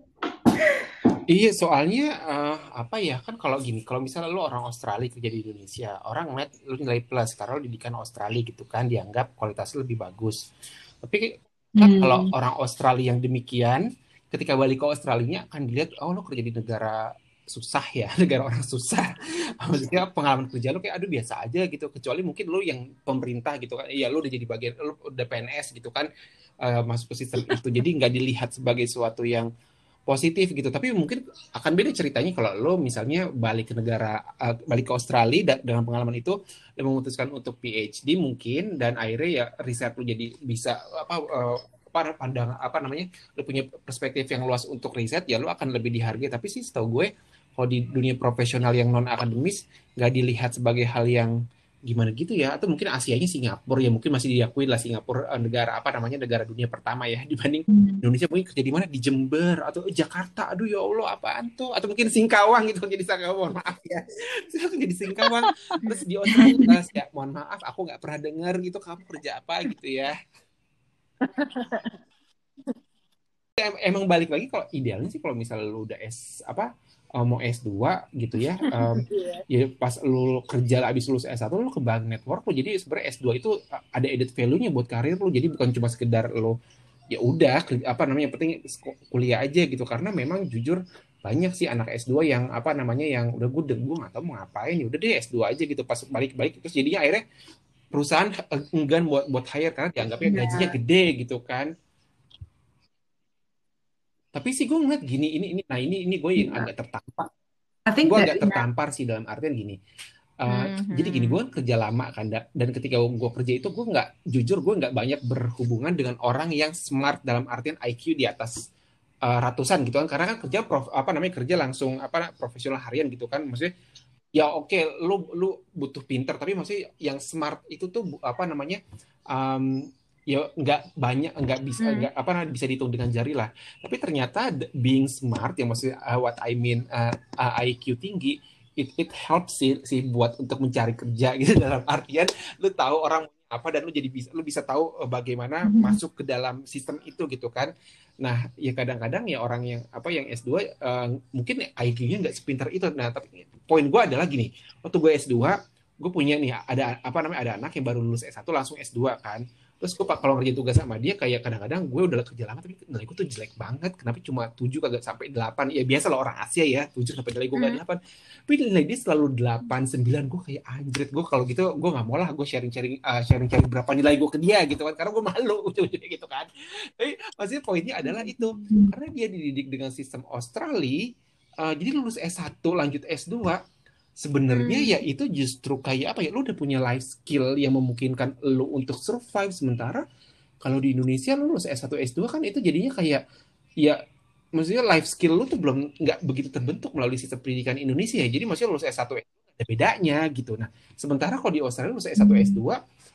Iya, soalnya uh, apa ya kan kalau gini, kalau misalnya lu orang Australia kerja di Indonesia, orang ngeliat lu nilai plus karena lu didikan Australia gitu kan, dianggap kualitas lebih bagus. Tapi kan kalau Hmm. orang Australia yang demikian, ketika balik ke Australia akan dilihat, oh lo kerja di negara susah ya, negara orang susah. Maksudnya pengalaman kerja lo kayak aduh biasa aja gitu. Kecuali mungkin lo yang pemerintah gitu kan, ya lo udah jadi bagian, lo udah PNS gitu kan, eh, masuk ke sistem itu. Jadi nggak dilihat sebagai suatu yang positif gitu. Tapi mungkin akan beda ceritanya kalau lo misalnya balik ke negara, eh, balik ke Australia da- dengan pengalaman itu dan memutuskan untuk PhD mungkin dan akhirnya ya riset lo jadi bisa apa eh, apa pandang apa namanya lo punya perspektif yang luas untuk riset ya lo akan lebih dihargai. Tapi sih setahu gue kalau di dunia profesional yang non akademis nggak dilihat sebagai hal yang gimana gitu ya atau mungkin Asianya Singapura ya mungkin masih diakui lah Singapura eh, negara apa namanya negara dunia pertama ya dibanding Indonesia mungkin kerja di mana? Di Jember atau Jakarta. Aduh ya Allah apaan tuh? Atau mungkin Singkawang gitu jadi Singkawang maaf ya. Saya jadi Singkawang terus di Australia ya mohon maaf aku nggak pernah dengar gitu kamu kerja apa gitu ya. Em- emang balik lagi kalau idealnya sih kalau misalnya lu udah S apa eh, mau S2 gitu ya em, ya pas lu kerja abis lulus S1 lu kembang network lu jadi sebenarnya S2 itu ada added value-nya buat karir lu. Jadi bukan cuma sekedar lu ya udah ke- apa namanya yang penting kuliah aja gitu. Karena memang jujur banyak sih anak S2 yang apa namanya yang udah gue gue nggak tahu mau ngapain. Ya udah deh S2 aja gitu. Pas balik-balik terus jadinya akhirnya perusahaan eh, enggan buat buat hire karena dianggapnya Iya. gajinya gede gitu kan tapi sih gue ngeliat gini ini ini nah ini ini gue yang Iya. agak tertampar. Gue that agak tertampar sih dalam artian gini. Uh, Mhm. jadi gini gue kan kerja lama kan da- dan ketika gue kerja itu gue nggak jujur gue nggak banyak berhubungan dengan orang yang smart dalam artian IQ di atas uh, ratusan gitu kan. Karena kan kerja prof, apa namanya kerja langsung apa profesional harian gitu kan. Maksudnya ya oke lu lu butuh pinter tapi maksudnya yang smart itu tuh apa namanya um, ya nggak banyak nggak bisa Hmm. nggak apa namanya bisa dihitung dengan jari lah tapi ternyata being smart yang maksudnya uh, what I mean uh, uh, IQ tinggi it, it helps sih, sih buat untuk mencari kerja gitu dalam artian lu tahu orang apa dan lu jadi bisa lu bisa tahu uh, bagaimana Mhm. masuk ke dalam sistem itu gitu kan nah ya kadang-kadang ya orang yang apa yang S2 uh, mungkin IQ-nya nggak sepintar itu nah tapi poin gue adalah gini waktu gue S2 gue punya nih ada apa namanya ada anak yang baru lulus S1 langsung S2 kan terus gue kalau ngerjain tugas sama dia kayak kadang-kadang gue udah kerja lama tapi nilai gue tuh jelek banget. Kenapa cuma 7 kagak sampai 8 ya biasa lah orang Asia ya 7 sampai nilai gue gak Hmm. 8 tapi nilai dia selalu 8 9 gue kayak anjrit gue kalau gitu gue gak mau lah gue sharing-sharing uh, sharing-sharing berapa nilai gue ke dia gitu kan. Karena gue malu ujung-ujungnya gitu kan. Tapi maksudnya poinnya adalah itu. Karena dia dididik dengan sistem Australia uh, jadi lulus S1 lanjut S2 sebenarnya Hmm. ya itu justru kayak apa ya? Lu udah punya life skill yang memungkinkan lu untuk survive sementara. Kalau di Indonesia lu lulus S1 S2 kan itu jadinya kayak ya maksudnya life skill lu tuh belum nggak begitu terbentuk melalui sistem pendidikan Indonesia. Ya jadi maksudnya lulus S1 S2 ada bedanya gitu. Nah sementara kalau di Australia lulus S1 S2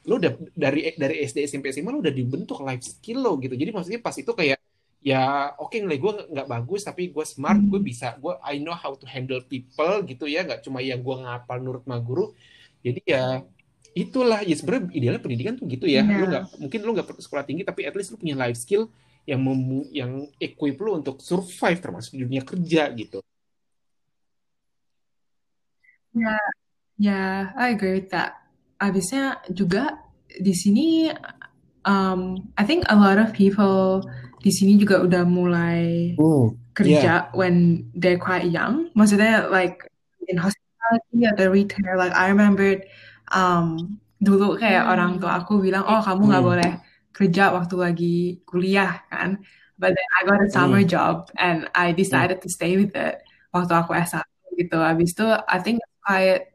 lu udah dari dari SD SMP SMA lu udah dibentuk life skill lo gitu. Jadi maksudnya pas itu kayak ya oke nilai gue nggak bagus tapi gue smart gue bisa gue I know how to handle people gitu ya nggak cuma yang gue ngapal nurut sama guru jadi ya itulah ya sebenarnya idealnya pendidikan tuh gitu ya Iya. lu nggak mungkin lu nggak sekolah tinggi tapi at least lu punya life skill yang memu, yang equip lu untuk survive termasuk di dunia kerja gitu Yeah, I agree with that. Abisnya juga di sini, um, I think a lot of people di sini juga udah mulai oh kerja when they're quite young. Maksudnya like in hospitality atau retail. Like I remembered um, dulu kayak Hmm. orang tua aku bilang, oh kamu nggak Hmm. boleh kerja waktu lagi kuliah kan. But then I got a summer Hmm. job and I decided to stay with it waktu aku S1 gitu. Abis itu I think kayak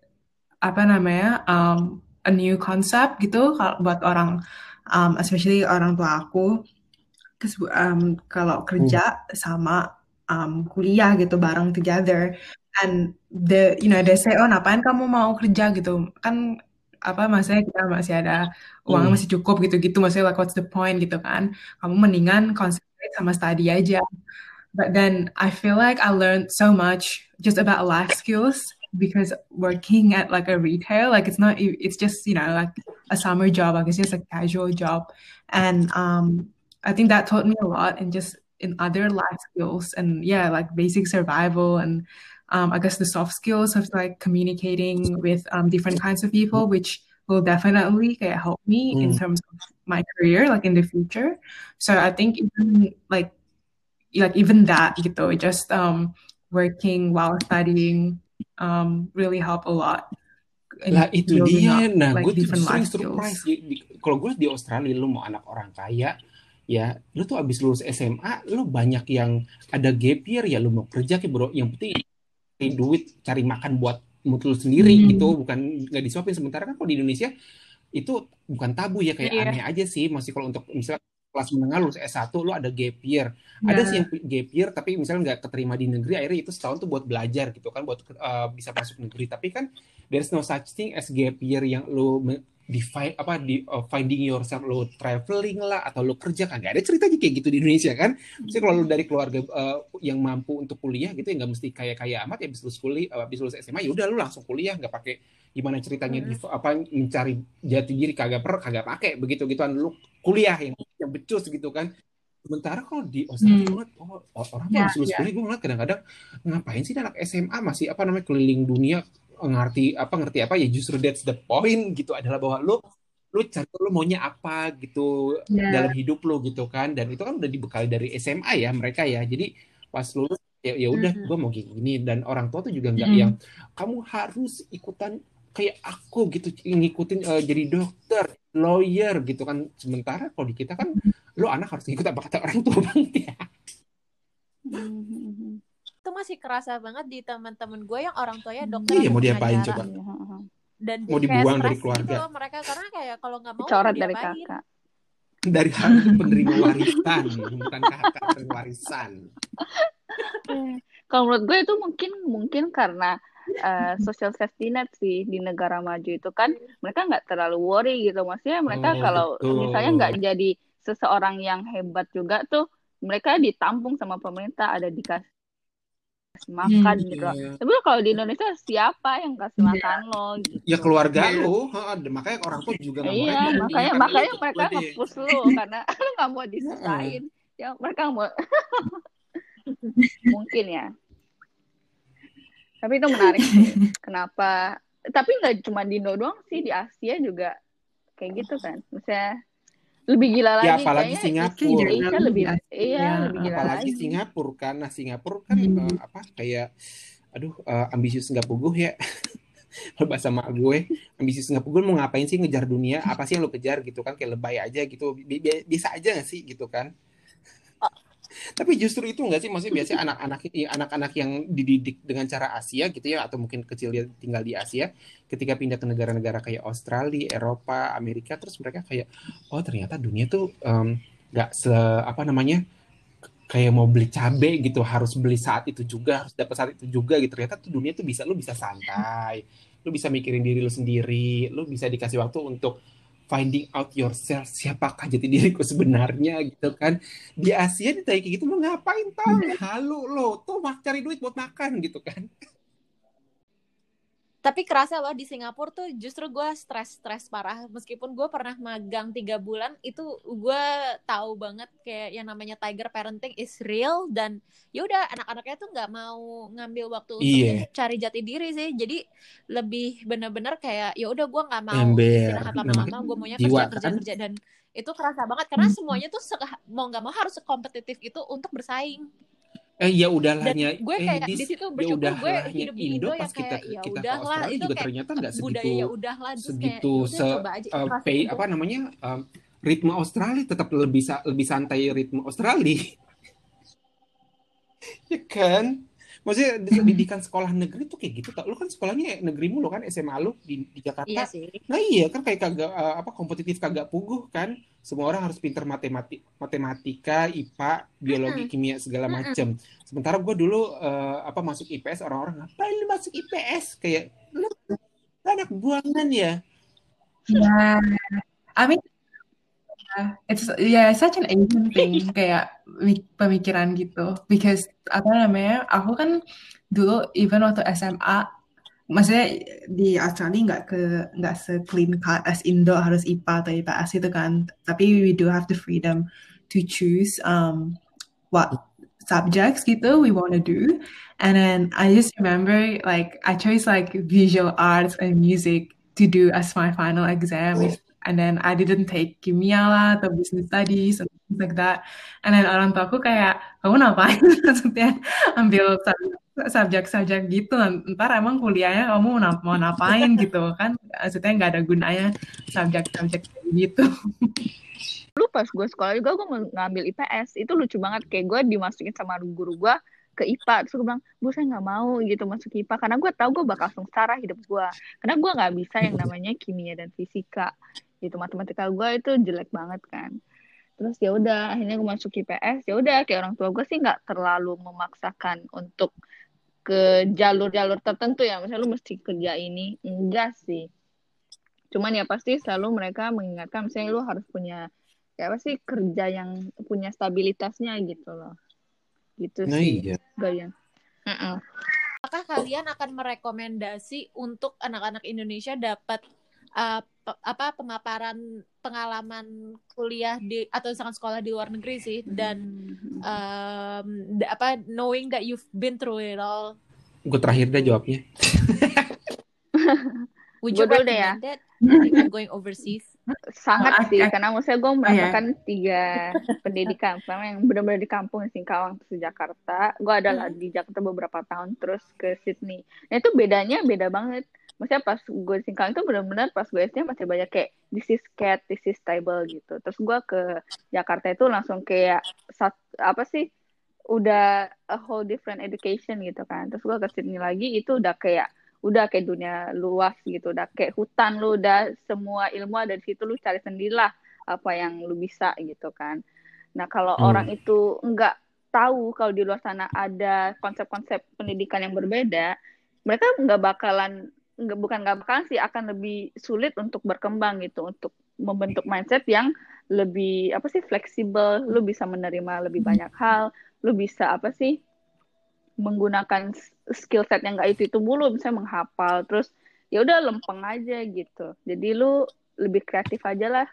apa namanya um, a new concept gitu kalau buat orang um, especially orang tua aku um, kalau kerja sama um, kuliah gitu bareng together and the you know they say oh ngapain kamu mau kerja? gitu. Kan apa maksudnya kita masih ada uangnya Hmm. masih cukup gitu-gitu maksudnya like what's the point gitu kan. Kamu mendingan concentrate sama study aja. But then I feel like I learned so much just about life skills because working at like a retail, like it's not, e, it's just, you know, like a summer job, like it's just a casual job. And um, I think that taught me a lot and just in other life skills and yeah, like basic survival and um, I guess the soft skills of like communicating with um, different kinds of people, which will definitely help me in Hmm. terms of my career like in the future. So I think even like like even that gitu, just um working while studying um really help a lot in Lah itu building up dia. Nah, like gue tuh different justru yang life skills. surprise. Kalau gue di Australia, lu mau anak orang kaya, ya, lu tuh abis lulus SMA, lu banyak yang ada gap year, ya lu mau kerja kayak bro. Yang penting cari duit, cari makan buat mood lu sendiri Hmm. gitu, bukan nggak disuapin. Sementara kan kalau di Indonesia itu bukan tabu ya, kayak Iya. aneh aja sih. Masih kalau untuk misalnya kelas menengah lulus S1 lu ada gap year. Ada sih Ya. yang gap year tapi misalnya nggak keterima di negeri akhirnya itu setahun tuh buat belajar gitu kan buat uh, bisa masuk negeri tapi kan there's no such thing as gap year yang lu me- define apa di uh, finding yourself lu traveling lah atau lu kerja kan nggak ada ceritanya kayak gitu di Indonesia kan Maksudnya kalau lu dari keluarga uh, yang mampu untuk kuliah gitu ya nggak mesti kaya kaya amat ya habis lulus kuliah habis lulus SMA ya udah lu langsung kuliah nggak pakai gimana ceritanya di, apa mencari jati diri kagak per kagak pakai begitu gituan lu kuliah yang yang becus gitu kan sementara kalau di Australia Hmm. ngeliat, oh, orang Ya, harus lulus ya. kuliah gue ngeliat kadang-kadang ngapain sih anak SMA masih apa namanya keliling dunia ngerti apa ngerti apa ya justru that's the point gitu adalah bahwa lu lu cari lu maunya apa gitu Ya. dalam hidup lu gitu kan dan itu kan udah dibekali dari SMA ya mereka ya jadi pas lulus ya ya udah Mhm. gue mau gini dan orang tua tuh juga nggak Mhm. yang kamu harus ikutan kayak aku gitu ngikutin eh, jadi dokter lawyer gitu kan sementara kalau di kita kan lu anak harus ngikut apa kata orang tua banget ya. Masih kerasa banget di teman-teman gue yang orang tuanya dokter Iya, mau diapain coba? Iya, heeh. dan Mau dibuang dari keluarga. gitu mereka karena kayak kalau nggak mau Dicoret mau dari kakak. dari hak penerima warisan bukan kakak warisan Kalau menurut gue itu mungkin mungkin karena eh, social safety net sih di negara maju itu kan mereka nggak terlalu worry gitu maksudnya mereka Oh, kalau betul. misalnya nggak jadi seseorang yang hebat juga tuh mereka ditampung sama pemerintah ada dikasih makan Hmm, gitu. Iya. Tapi kalau di Indonesia siapa yang kasih Iya. makan lo gitu. ya keluarga Iya. lu heeh, makanya orang tua juga nggak mau Iya, repot. makanya Karena makanya lu mereka nge-push lu karena lu nggak mau disusahin. Ya mereka mau mungkin ya. Tapi itu menarik sih. Kenapa? Tapi nggak cuma di Indo doang sih di Asia juga kayak gitu kan. Misalnya lebih gila lagi Ya, apalagi kayaknya Singapura. Lebih Iya, iya iya, lebih gila apalagi lagi. Singapura kan nah Singapura kan Hmm. eh, apa kayak aduh eh, ambisius nggak puguh ya Kalau bahasa mak gue ambisius nggak puguh mau ngapain sih ngejar dunia apa sih yang lo kejar gitu kan kayak lebay aja gitu Bi- bi- biasa aja nggak sih gitu kan tapi justru itu nggak sih? Maksudnya biasanya anak-anak anak-anak yang dididik dengan cara Asia gitu ya atau mungkin kecil dia tinggal di Asia ketika pindah ke negara-negara kayak Australia Eropa Amerika terus mereka kayak oh ternyata dunia tuh nggak se apa namanya kayak mau beli cabe gitu harus beli saat itu juga harus dapat saat itu juga gitu. Ternyata tuh dunia tuh bisa lu bisa santai lu bisa mikirin diri lu sendiri lu bisa dikasih waktu untuk finding out yourself siapakah jati diriku sebenarnya gitu kan. Di Asia ditanya kayak gitu mau ngapain tau halu lo tuh mak cari duit buat makan gitu kan Tapi kerasa loh di Singapura tuh justru gue stres-stres parah. Meskipun gue pernah magang tiga bulan, itu gue tahu banget kayak yang namanya tiger parenting is real dan ya udah anak-anaknya tuh nggak mau ngambil waktu untuk Iya. cari jati diri sih. Jadi lebih bener-bener kayak ya udah gue nggak mau istirahat lama-lama, gue maunya kerja kerja kan? kerja dan itu kerasa banget karena Hmm. semuanya tuh mau nggak mau harus kompetitif itu untuk bersaing. Eh ya udahlah Dan ya gue eh kayak dis di situ ya bersyukur gue udahlahnya hidup di Indo Indo pas kita kayak ya kita udahlah Australia itu juga kayak ternyata nggak segitu ya udahlah kayak segitu ya udah se aja uh, ikhlasin pay apa namanya um, ritme Australia tetap lebih lebih santai ritme Australia. Ya kan maksudnya di- didikan sekolah negeri tuh kayak gitu tau lu kan sekolahnya negeri mulu kan SMA lu di, di Jakarta Iya sih. Nah iya kan kayak kagak eh, apa kompetitif kagak puguh kan. Semua orang harus pinter matematik, matematika, IPA, biologi, kimia segala macem. Sementara gue dulu eh, apa masuk IPS orang-orang ngapain lu masuk IPS kayak lu anak buangan ya. Yeah, I mean, it's yeah, such an Asian thing kayak mi- pemikiran gitu. Because apa namanya, aku kan dulu even waktu SMA, maksudnya di Australia nggak ke nggak se clean cut as Indo harus IPA atau IPS itu kan. Tapi we do have the freedom to choose um what subjects gitu we want to do. And then I just remember like I chose like visual arts and music to do as my final exam if, and then I didn't take kimia lah atau business studies and things like that. And then orang tua aku kayak kamu ngapain? Maksudnya ambil subjek-subjek gitu. Ntar emang kuliahnya kamu mau ngapain gitu kan? Maksudnya nggak ada gunanya subjek-subjek gitu. Lu pas gue sekolah juga gue ngambil IPS itu lucu banget. Kayak gue dimasukin sama guru gue ke IPA terus gue bilang bu saya nggak mau gitu masuk IPA karena gue tahu gue bakal sengsara hidup gue karena gue nggak bisa yang namanya kimia dan fisika. Gitu matematika gue itu jelek banget kan. Terus ya udah akhirnya gue masuk IPS ya udah kayak orang tua gue sih nggak terlalu memaksakan untuk ke jalur-jalur tertentu ya. Misalnya lu mesti kerja ini. Enggak sih. Cuman ya pasti selalu mereka mengingatkan misalnya lu harus punya kayak apa sih kerja yang punya stabilitasnya gitu loh gitu nah, sih iya. gaya uh -uh. apakah kalian akan merekomendasi untuk anak-anak Indonesia dapat uh, apa pemaparan pengalaman kuliah di atau misalkan sekolah di luar negeri sih dan um, apa knowing that you've been through it all gue terakhir deh jawabnya Would you recommend deh ya. it? going overseas? Sangat oh, sih, karena maksudnya gue merasakan yeah. tiga pendidikan. Pertama yang benar-benar di kampung Singkawang ke Jakarta. Gue adalah hmm. di Jakarta beberapa tahun, terus ke Sydney. Nah itu bedanya beda banget. Maksudnya pas gue di Singkawang itu benar-benar pas gue SD masih banyak kayak this is cat, this is stable gitu. Terus gue ke Jakarta itu langsung kayak sat, apa sih? Udah a whole different education gitu kan. Terus gue ke Sydney lagi itu udah kayak udah kayak dunia luas gitu udah kayak hutan lu udah semua ilmu ada di situ lu cari sendirilah apa yang lu bisa gitu kan nah kalau hmm. orang itu nggak tahu kalau di luar sana ada konsep-konsep pendidikan yang berbeda mereka nggak bakalan nggak bukan nggak bakalan sih akan lebih sulit untuk berkembang gitu untuk membentuk mindset yang lebih apa sih fleksibel lu bisa menerima lebih banyak hal lu bisa apa sih menggunakan skill set yang gak itu itu mulu misalnya menghafal terus ya udah lempeng aja gitu jadi lu lebih kreatif aja lah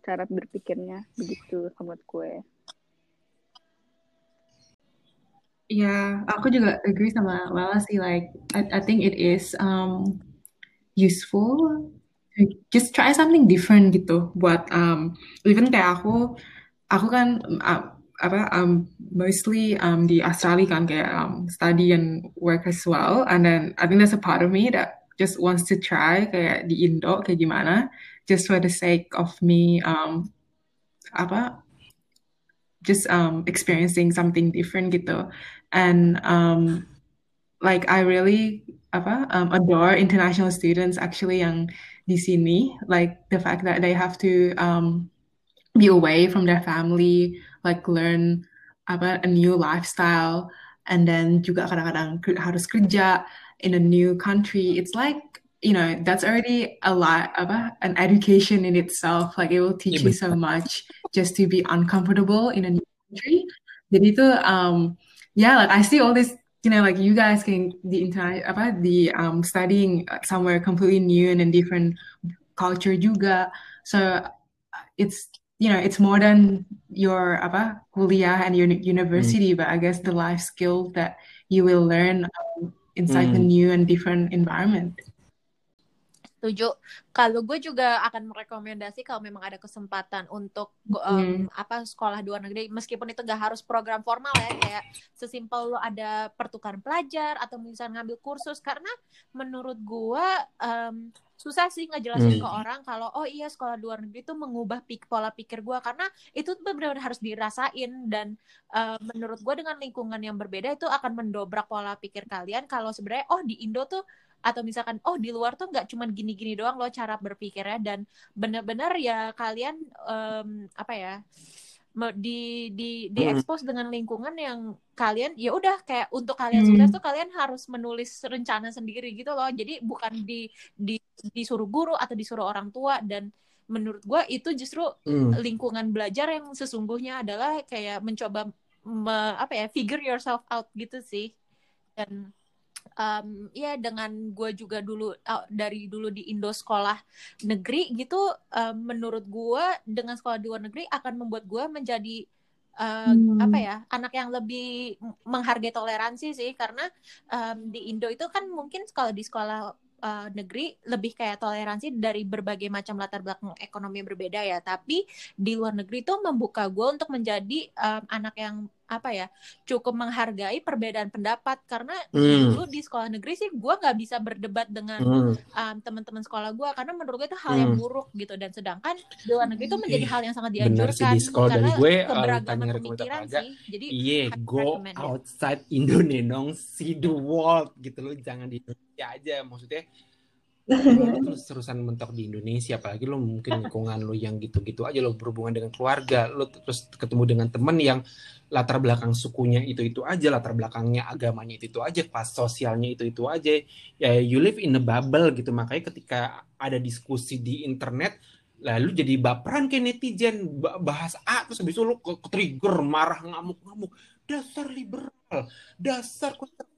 cara berpikirnya begitu menurut gue Ya, aku juga agree sama Lala sih. Like, I, I think it is um, useful just try something different gitu. Buat um, even kayak aku, aku kan uh, apa um, mostly um, di Australia kayak um, study and work as well. And then I think there's a part of me that just wants to try kayak di Indo kayak gimana just for the sake of me um, apa just um, experiencing something different gitu. And um, like I really apa um, adore international students actually yang di sini. Like the fact that they have to um, be away from their family like learn apa a new lifestyle and then juga kadang-kadang harus kerja in a new country. It's like you know that's already a lot apa an education in itself. Like it will teach you so much just to be uncomfortable in a new country. Jadi itu um yeah like I see all this you know like you guys can the entire about the um studying somewhere completely new and a different culture juga. So it's you know it's more than your apa kuliah and your university mm. but I guess the life skills that you will learn um, inside mm. the new and different environment. Setuju. Kalau gue juga akan merekomendasi kalau memang ada kesempatan untuk um, hmm. apa sekolah luar negeri, meskipun itu gak harus program formal ya, kayak sesimpel lo ada pertukaran pelajar atau misalnya ngambil kursus, karena menurut gue um, susah sih ngejelasin hmm. ke orang kalau oh iya sekolah luar negeri itu mengubah pik pola pikir gue karena itu benar-benar harus dirasain dan uh, menurut gue dengan lingkungan yang berbeda itu akan mendobrak pola pikir kalian kalau sebenarnya oh di Indo tuh atau misalkan oh di luar tuh nggak cuma gini-gini doang loh cara berpikirnya dan benar-benar ya kalian um, apa ya di di di hmm. expose dengan lingkungan yang kalian ya udah kayak untuk kalian hmm. sukses tuh kalian harus menulis rencana sendiri gitu loh jadi bukan di di disuruh guru atau disuruh orang tua dan menurut gue itu justru hmm. lingkungan belajar yang sesungguhnya adalah kayak mencoba me, apa ya figure yourself out gitu sih dan um, ya dengan gue juga dulu uh, dari dulu di Indo sekolah negeri gitu um, menurut gue dengan sekolah di luar negeri akan membuat gue menjadi uh, hmm. apa ya anak yang lebih menghargai toleransi sih karena um, di Indo itu kan mungkin kalau di sekolah uh, negeri lebih kayak toleransi dari berbagai macam latar belakang ekonomi yang berbeda ya. Tapi di luar negeri itu membuka gue untuk menjadi um, anak yang apa ya cukup menghargai perbedaan pendapat karena Hmm. dulu di sekolah negeri sih gue nggak bisa berdebat dengan Hmm. um, teman-teman sekolah gue karena menurut gue itu hal yang Hmm. buruk gitu dan sedangkan di luar negeri itu menjadi Ih, hal yang sangat benar sih, dianjurkan Dis. Kalau dari karena gue, uh, keberagaman rekomendasi pemikiran sih jadi Iya, highly go outside Indonesia see the world gitu loh, jangan di Indonesia aja. Maksudnya lu terus terusan mentok di Indonesia, apalagi lo mungkin lingkungan lo yang gitu-gitu aja lo berhubungan dengan keluarga, lo terus ketemu dengan temen yang latar belakang sukunya itu-itu aja, latar belakangnya agamanya itu-itu aja, kelas sosialnya itu-itu aja. Ya you live in a bubble gitu, makanya ketika ada diskusi di internet lalu jadi baperan kayak netizen ba- bahas A terus habis itu lu ke, ke trigger marah ngamuk-ngamuk. Dasar liberal dasar konservatif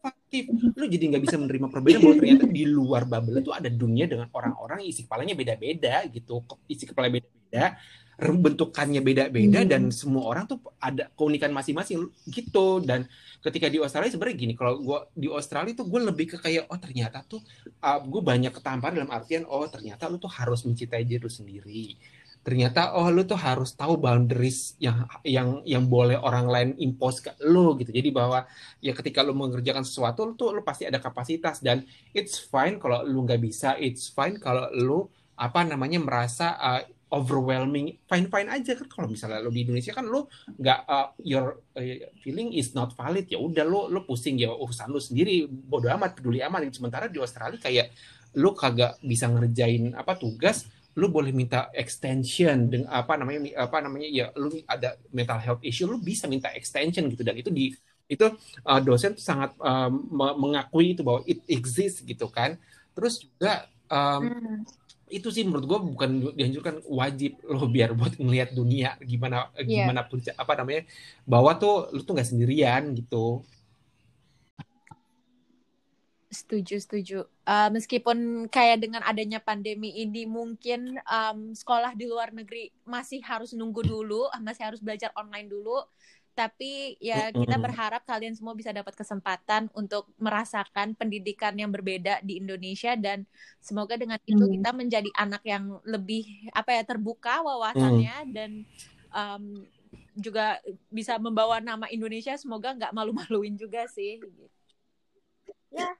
lu jadi nggak bisa menerima perbedaan bahwa ternyata di luar bubble itu ada dunia dengan orang-orang isi kepalanya beda-beda gitu. Isi kepala beda-beda bentukannya beda-beda Hmm. dan semua orang tuh ada keunikan masing-masing gitu. Dan ketika di Australia sebenarnya gini kalau gua di Australia tuh gue lebih ke kayak oh ternyata tuh gue banyak ketamparan dalam artian oh ternyata lu tuh harus mencintai diri lu sendiri ternyata oh lu tuh harus tahu boundaries yang yang yang boleh orang lain impose ke lu gitu. Jadi bahwa ya ketika lu mengerjakan sesuatu lu tuh lu pasti ada kapasitas. Dan it's fine kalau lu nggak bisa. It's fine kalau lu apa namanya merasa uh, overwhelming. Fine fine aja kan. Kalau misalnya lu di Indonesia kan lu nggak uh, your uh, feeling is not valid. Ya udah lu lu pusing. Ya urusan lu sendiri. Bodo amat peduli amat. Sementara di Australia kayak lu kagak bisa ngerjain apa tugas lu boleh minta extension dengan apa namanya apa namanya ya lu ada mental health issue lu bisa minta extension gitu dan itu di itu uh, dosen tuh sangat um, me- mengakui itu bahwa it exists gitu kan terus juga um, Hmm. itu sih menurut gue bukan dianjurkan wajib lo biar buat ngelihat dunia gimana Iya. gimana pun apa namanya bahwa tuh lu tuh nggak sendirian gitu Setuju, setuju. Uh, meskipun kayak dengan adanya pandemi ini mungkin um, sekolah di luar negeri masih harus nunggu dulu, masih harus belajar online dulu. Tapi ya kita berharap kalian semua bisa dapat kesempatan untuk merasakan pendidikan yang berbeda di Indonesia dan semoga dengan itu Hmm. kita menjadi anak yang lebih apa ya terbuka wawasannya dan um, juga bisa membawa nama Indonesia semoga nggak malu-maluin juga sih. Ya,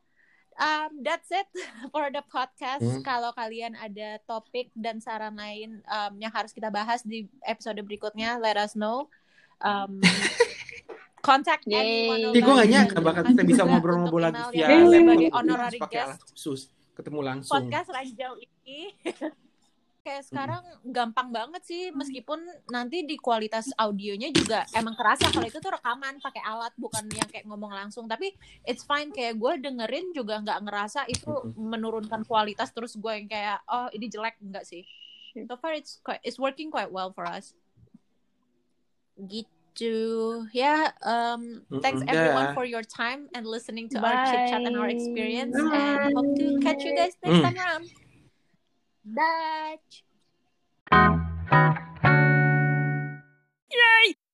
um, that's it for the podcast. Hmm. Kalau kalian ada topik dan saran lain um, yang harus kita bahas di episode berikutnya, let us know. Um, contact Yay. anyone gue gak nyangka bakal kita bisa ngobrol-ngobrol lagi via ya, sebagai honorary guest khusus ketemu langsung podcast ranjau ini. Kayak sekarang gampang banget sih meskipun nanti di kualitas audionya juga emang kerasa kalau itu tuh rekaman pakai alat bukan yang kayak ngomong langsung. Tapi it's fine kayak gue dengerin juga nggak ngerasa itu menurunkan kualitas terus gue yang kayak oh ini jelek. Enggak sih. So far it's quite it's working quite well for us. Gitu. Ya um, thanks Mm-mm. everyone for your time and listening to our chit chat and our Bye. experience and hope to catch you guys next Mm. time around Dutch.